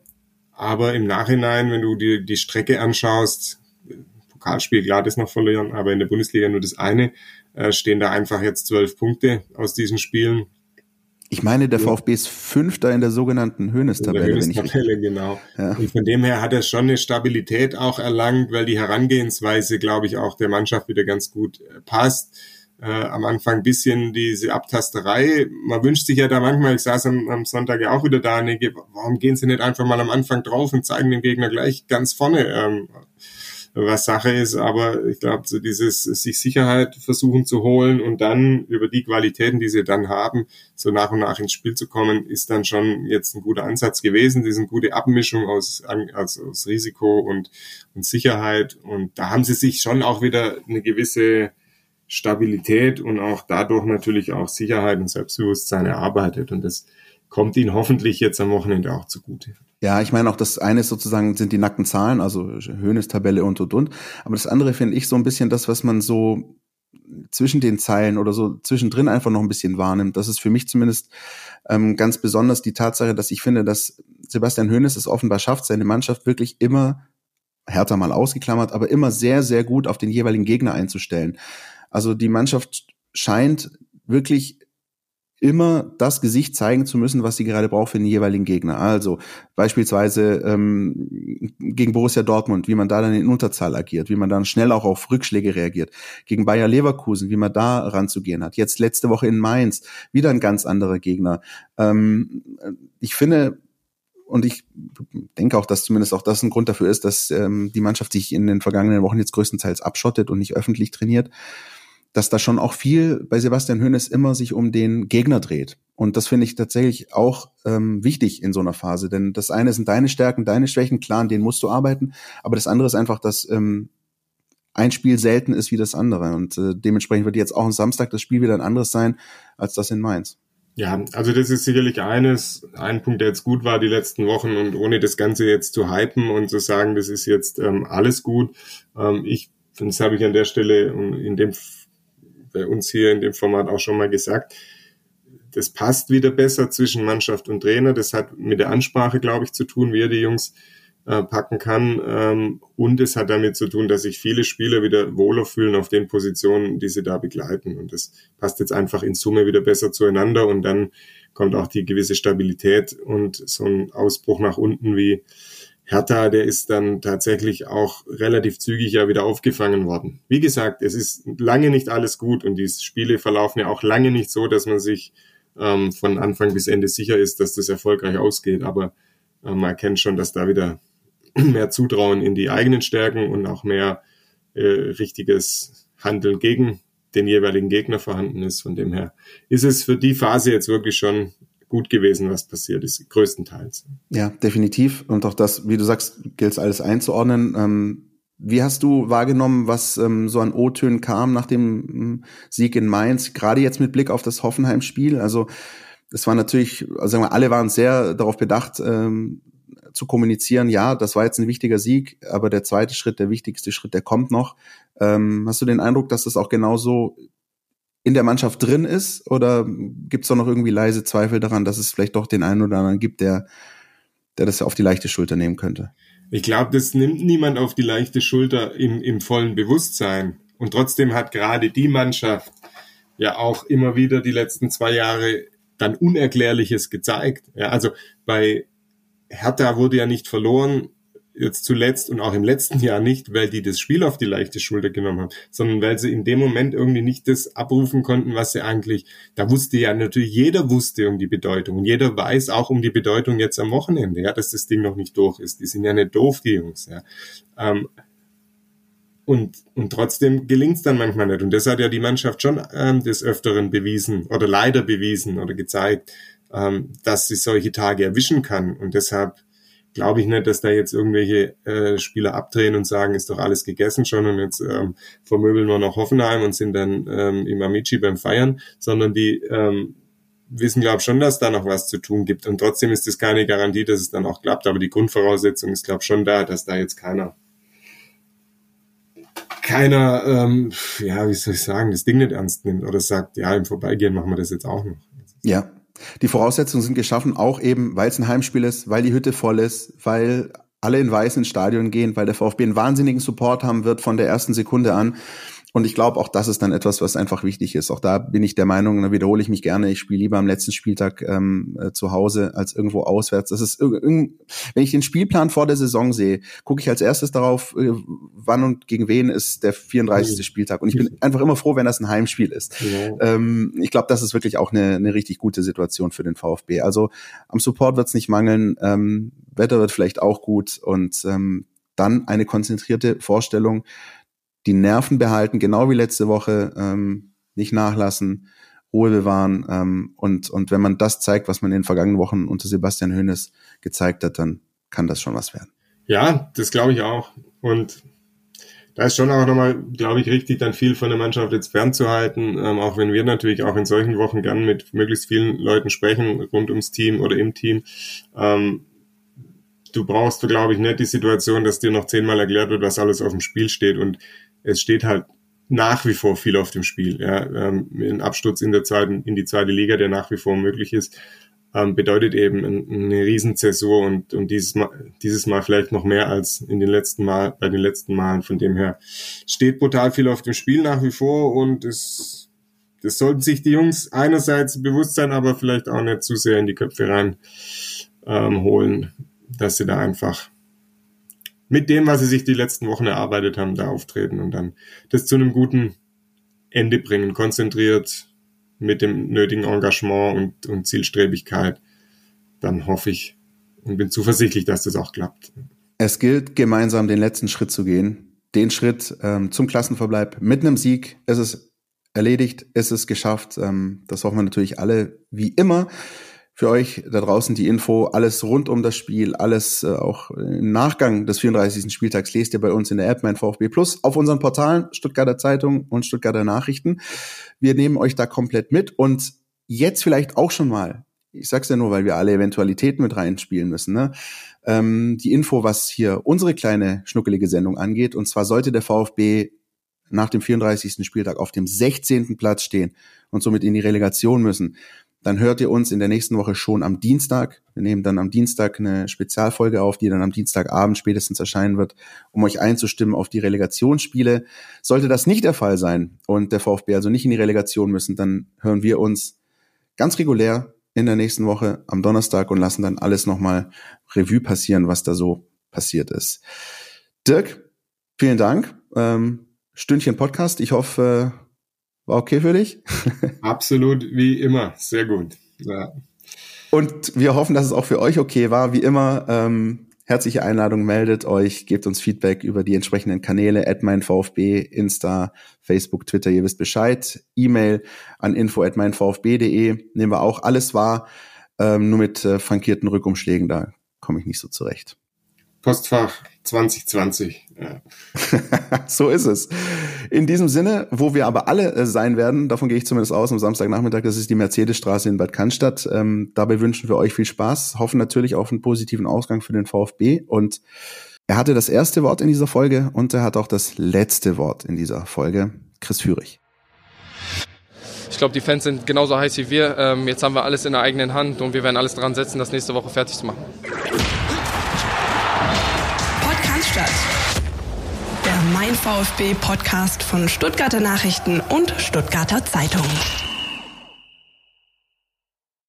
Aber im Nachhinein, wenn du dir die Strecke anschaust, Pokalspiel, klar, das noch verlieren, aber in der Bundesliga nur das eine, äh, stehen da einfach jetzt zwölf Punkte aus diesen Spielen. Ich meine, der VfB ist Fünfter in der sogenannten Höhnestabelle. Höhnestabelle, genau. Ja. Und von dem her hat er schon eine Stabilität auch erlangt, weil die Herangehensweise, glaube ich, auch der Mannschaft wieder ganz gut äh, passt äh, am Anfang ein bisschen diese Abtasterei. Man wünscht sich ja da manchmal, ich saß am, am Sonntag ja auch wieder da, nee, warum gehen sie nicht einfach mal am Anfang drauf und zeigen dem Gegner gleich ganz vorne, ähm, was Sache ist. Aber ich glaube, so dieses sich Sicherheit versuchen zu holen und dann über die Qualitäten, die sie dann haben, so nach und nach ins Spiel zu kommen, ist dann schon jetzt ein guter Ansatz gewesen. Diese gute Abmischung aus, aus, aus Risiko und, und Sicherheit. Und da haben sie sich schon auch wieder eine gewisse Stabilität und auch dadurch natürlich auch Sicherheit und Selbstbewusstsein erarbeitet. Und das kommt ihnen hoffentlich jetzt am Wochenende auch zugute. Ja, ich meine auch das eine ist sozusagen sind die nackten Zahlen, also Höhnestabelle und und und. Aber das andere finde ich so ein bisschen das, was man so zwischen den Zeilen oder so zwischendrin einfach noch ein bisschen wahrnimmt. Das ist für mich zumindest ähm, ganz besonders die Tatsache, dass ich finde, dass Sebastian Höhnes es offenbar schafft, seine Mannschaft wirklich immer härter mal ausgeklammert, aber immer sehr, sehr gut auf den jeweiligen Gegner einzustellen. Also die Mannschaft scheint wirklich immer das Gesicht zeigen zu müssen, was sie gerade braucht für den jeweiligen Gegner. Also beispielsweise ähm, gegen Borussia Dortmund, wie man da dann in Unterzahl agiert, wie man dann schnell auch auf Rückschläge reagiert. Gegen Bayer Leverkusen, wie man da ranzugehen hat. Jetzt letzte Woche in Mainz, wieder ein ganz anderer Gegner. Ähm, ich finde, und ich denke auch, dass zumindest auch das ein Grund dafür ist, dass ähm, die Mannschaft sich in den vergangenen Wochen jetzt größtenteils abschottet und nicht öffentlich trainiert, dass da schon auch viel bei Sebastian Hoeneß immer sich um den Gegner dreht. Und das finde ich tatsächlich auch ähm, wichtig in so einer Phase, denn das eine sind deine Stärken, deine Schwächen, klar, an denen musst du arbeiten, aber das andere ist einfach, dass ähm, ein Spiel selten ist wie das andere. Und äh, dementsprechend wird jetzt auch am Samstag das Spiel wieder ein anderes sein als das in Mainz. Ja, also das ist sicherlich eines, ein Punkt, der jetzt gut war die letzten Wochen und ohne das Ganze jetzt zu hypen und zu sagen, das ist jetzt ähm, alles gut. Ähm, ich, das habe ich an der Stelle in dem, bei uns hier in dem Format auch schon mal gesagt, das passt wieder besser zwischen Mannschaft und Trainer. Das hat mit der Ansprache, glaube ich, zu tun, wie er die Jungs äh, packen kann. Ähm, und es hat damit zu tun, dass sich viele Spieler wieder wohler fühlen auf den Positionen, die sie da begleiten. Und das passt jetzt einfach in Summe wieder besser zueinander und dann kommt auch die gewisse Stabilität und so ein Ausbruch nach unten wie Hertha, der ist dann tatsächlich auch relativ zügig ja wieder aufgefangen worden. Wie gesagt, es ist lange nicht alles gut und die Spiele verlaufen ja auch lange nicht so, dass man sich ähm, von Anfang bis Ende sicher ist, dass das erfolgreich ausgeht. Aber äh, man erkennt schon, dass da wieder mehr Zutrauen in die eigenen Stärken und auch mehr äh, richtiges Handeln gegen den jeweiligen Gegner vorhanden ist. Von dem her ist es für die Phase jetzt wirklich schon gut gewesen, was passiert ist, größtenteils. Ja, definitiv. Und auch das, wie du sagst, gilt es alles einzuordnen. Ähm, wie hast du wahrgenommen, was ähm, so an O-Tönen kam nach dem ähm, Sieg in Mainz, gerade jetzt mit Blick auf das Hoffenheim-Spiel? Also es war natürlich, also sagen wir, alle waren sehr darauf bedacht, ähm, zu kommunizieren, ja, das war jetzt ein wichtiger Sieg, aber der zweite Schritt, der wichtigste Schritt, der kommt noch. Ähm, hast du den Eindruck, dass das auch genauso in der Mannschaft drin ist? Oder gibt es doch noch irgendwie leise Zweifel daran, dass es vielleicht doch den einen oder anderen gibt, der, der das auf die leichte Schulter nehmen könnte? Ich glaube, das nimmt niemand auf die leichte Schulter im, im vollen Bewusstsein. Und trotzdem hat gerade die Mannschaft ja auch immer wieder die letzten zwei Jahre dann Unerklärliches gezeigt. Ja, also bei Hertha wurde ja nicht verloren, jetzt zuletzt und auch im letzten Jahr nicht, weil die das Spiel auf die leichte Schulter genommen haben, sondern weil sie in dem Moment irgendwie nicht das abrufen konnten, was sie eigentlich, da wusste ja natürlich, jeder wusste um die Bedeutung und jeder weiß auch um die Bedeutung jetzt am Wochenende, ja, dass das Ding noch nicht durch ist. Die sind ja nicht doof, die Jungs, ja. Ähm, und, und trotzdem gelingt es dann manchmal nicht. Und das hat ja die Mannschaft schon ähm, des Öfteren bewiesen oder leider bewiesen oder gezeigt, ähm, dass sie solche Tage erwischen kann. Und deshalb glaube ich nicht, dass da jetzt irgendwelche äh, Spieler abdrehen und sagen, ist doch alles gegessen schon und jetzt ähm, vermöbeln wir noch Hoffenheim und sind dann ähm, im Amici beim Feiern, sondern die ähm, wissen, glaube schon, dass da noch was zu tun gibt. Und trotzdem ist das keine Garantie, dass es dann auch klappt. Aber die Grundvoraussetzung ist, glaube schon da, dass da jetzt keiner keiner, ähm, ja, wie soll ich sagen, das Ding nicht ernst nimmt oder sagt, ja, im Vorbeigehen machen wir das jetzt auch noch. Ja, die Voraussetzungen sind geschaffen, auch eben, weil es ein Heimspiel ist, weil die Hütte voll ist, weil alle in weiß ins Stadion gehen, weil der VfB einen wahnsinnigen Support haben wird von der ersten Sekunde an. Und ich glaube, auch das ist dann etwas, was einfach wichtig ist. Auch da bin ich der Meinung, da wiederhole ich mich gerne, ich spiele lieber am letzten Spieltag ähm, äh, zu Hause als irgendwo auswärts. Das ist wenn ich den Spielplan vor der Saison sehe, gucke ich als erstes darauf, äh, wann und gegen wen ist der 34. Mhm. Spieltag. Und ich bin einfach immer froh, wenn das ein Heimspiel ist. Ja. Ähm, ich glaube, das ist wirklich auch eine, eine richtig gute Situation für den VfB. Also am Support wird es nicht mangeln, ähm, Wetter wird vielleicht auch gut und ähm, dann eine konzentrierte Vorstellung die Nerven behalten, genau wie letzte Woche, ähm, nicht nachlassen, Ruhe bewahren. Ähm, und, und wenn man das zeigt, was man in den vergangenen Wochen unter Sebastian Hoeneß gezeigt hat, dann kann das schon was werden. Ja, das glaube ich auch. Und da ist schon auch nochmal, glaube ich, richtig, dann viel von der Mannschaft jetzt fernzuhalten, ähm, auch wenn wir natürlich auch in solchen Wochen gern mit möglichst vielen Leuten sprechen, rund ums Team oder im Team. Ähm, du brauchst, glaube ich, nicht die Situation, dass dir noch zehnmal erklärt wird, was alles auf dem Spiel steht. Und es steht halt nach wie vor viel auf dem Spiel. Ja, ähm, ein Absturz in der zweiten, in die zweite Liga, der nach wie vor möglich ist, ähm, bedeutet eben eine Riesenzäsur und, und dieses Mal, dieses Mal vielleicht noch mehr als in den letzten Mal, bei den letzten Malen. Von dem her steht brutal viel auf dem Spiel nach wie vor und es, das sollten sich die Jungs einerseits bewusst sein, aber vielleicht auch nicht zu sehr in die Köpfe rein ähm, holen, dass sie da einfach mit dem, was sie sich die letzten Wochen erarbeitet haben, da auftreten und dann das zu einem guten Ende bringen, konzentriert mit dem nötigen Engagement und, und Zielstrebigkeit, dann hoffe ich, und bin zuversichtlich, dass das auch klappt. Es gilt, gemeinsam den letzten Schritt zu gehen. Den Schritt ähm, zum Klassenverbleib mit einem Sieg. Es ist erledigt, es ist geschafft. Ähm, das hoffen wir natürlich alle wie immer. Für euch da draußen die Info, alles rund um das Spiel, alles äh, auch im Nachgang des 34. Spieltags lest ihr bei uns in der App mein VfB Plus auf unseren Portalen Stuttgarter Zeitung und Stuttgarter Nachrichten. Wir nehmen euch da komplett mit und jetzt vielleicht auch schon mal, ich sag's ja nur, weil wir alle Eventualitäten mit reinspielen müssen, ne? ähm, die Info, was hier unsere kleine schnuckelige Sendung angeht. Und zwar sollte der VfB nach dem 34. Spieltag auf dem 16. Platz stehen und somit in die Relegation müssen, dann hört ihr uns in der nächsten Woche schon am Dienstag. Wir nehmen dann am Dienstag eine Spezialfolge auf, die dann am Dienstagabend spätestens erscheinen wird, um euch einzustimmen auf die Relegationsspiele. Sollte das nicht der Fall sein und der VfB also nicht in die Relegation müssen, dann hören wir uns ganz regulär in der nächsten Woche am Donnerstag und lassen dann alles nochmal Revue passieren, was da so passiert ist. Dirk, vielen Dank. Ähm, Stündchen Podcast. Ich hoffe, war okay für dich? Absolut, wie immer. Sehr gut. Ja. Und wir hoffen, dass es auch für euch okay war. Wie immer, ähm, herzliche Einladung, meldet euch, gebt uns Feedback über die entsprechenden Kanäle, at mein VfB, Insta, Facebook, Twitter, ihr wisst Bescheid. E-Mail an info at meinvfb.de nehmen wir auch alles wahr, ähm, nur mit äh, frankierten Rückumschlägen, da komme ich nicht so zurecht. Postfach 2020. Ja. so ist es. In diesem Sinne, wo wir aber alle äh, sein werden, davon gehe ich zumindest aus am Samstagnachmittag, das ist die Mercedesstraße in Bad Cannstatt. Ähm, dabei wünschen wir euch viel Spaß, hoffen natürlich auf einen positiven Ausgang für den VfB und er hatte das erste Wort in dieser Folge und er hat auch das letzte Wort in dieser Folge. Chris Führig. Ich glaube, die Fans sind genauso heiß wie wir. Ähm, jetzt haben wir alles in der eigenen Hand und wir werden alles dran setzen, das nächste Woche fertig zu machen. Der Mein VfB Podcast von Stuttgarter Nachrichten und Stuttgarter Zeitung.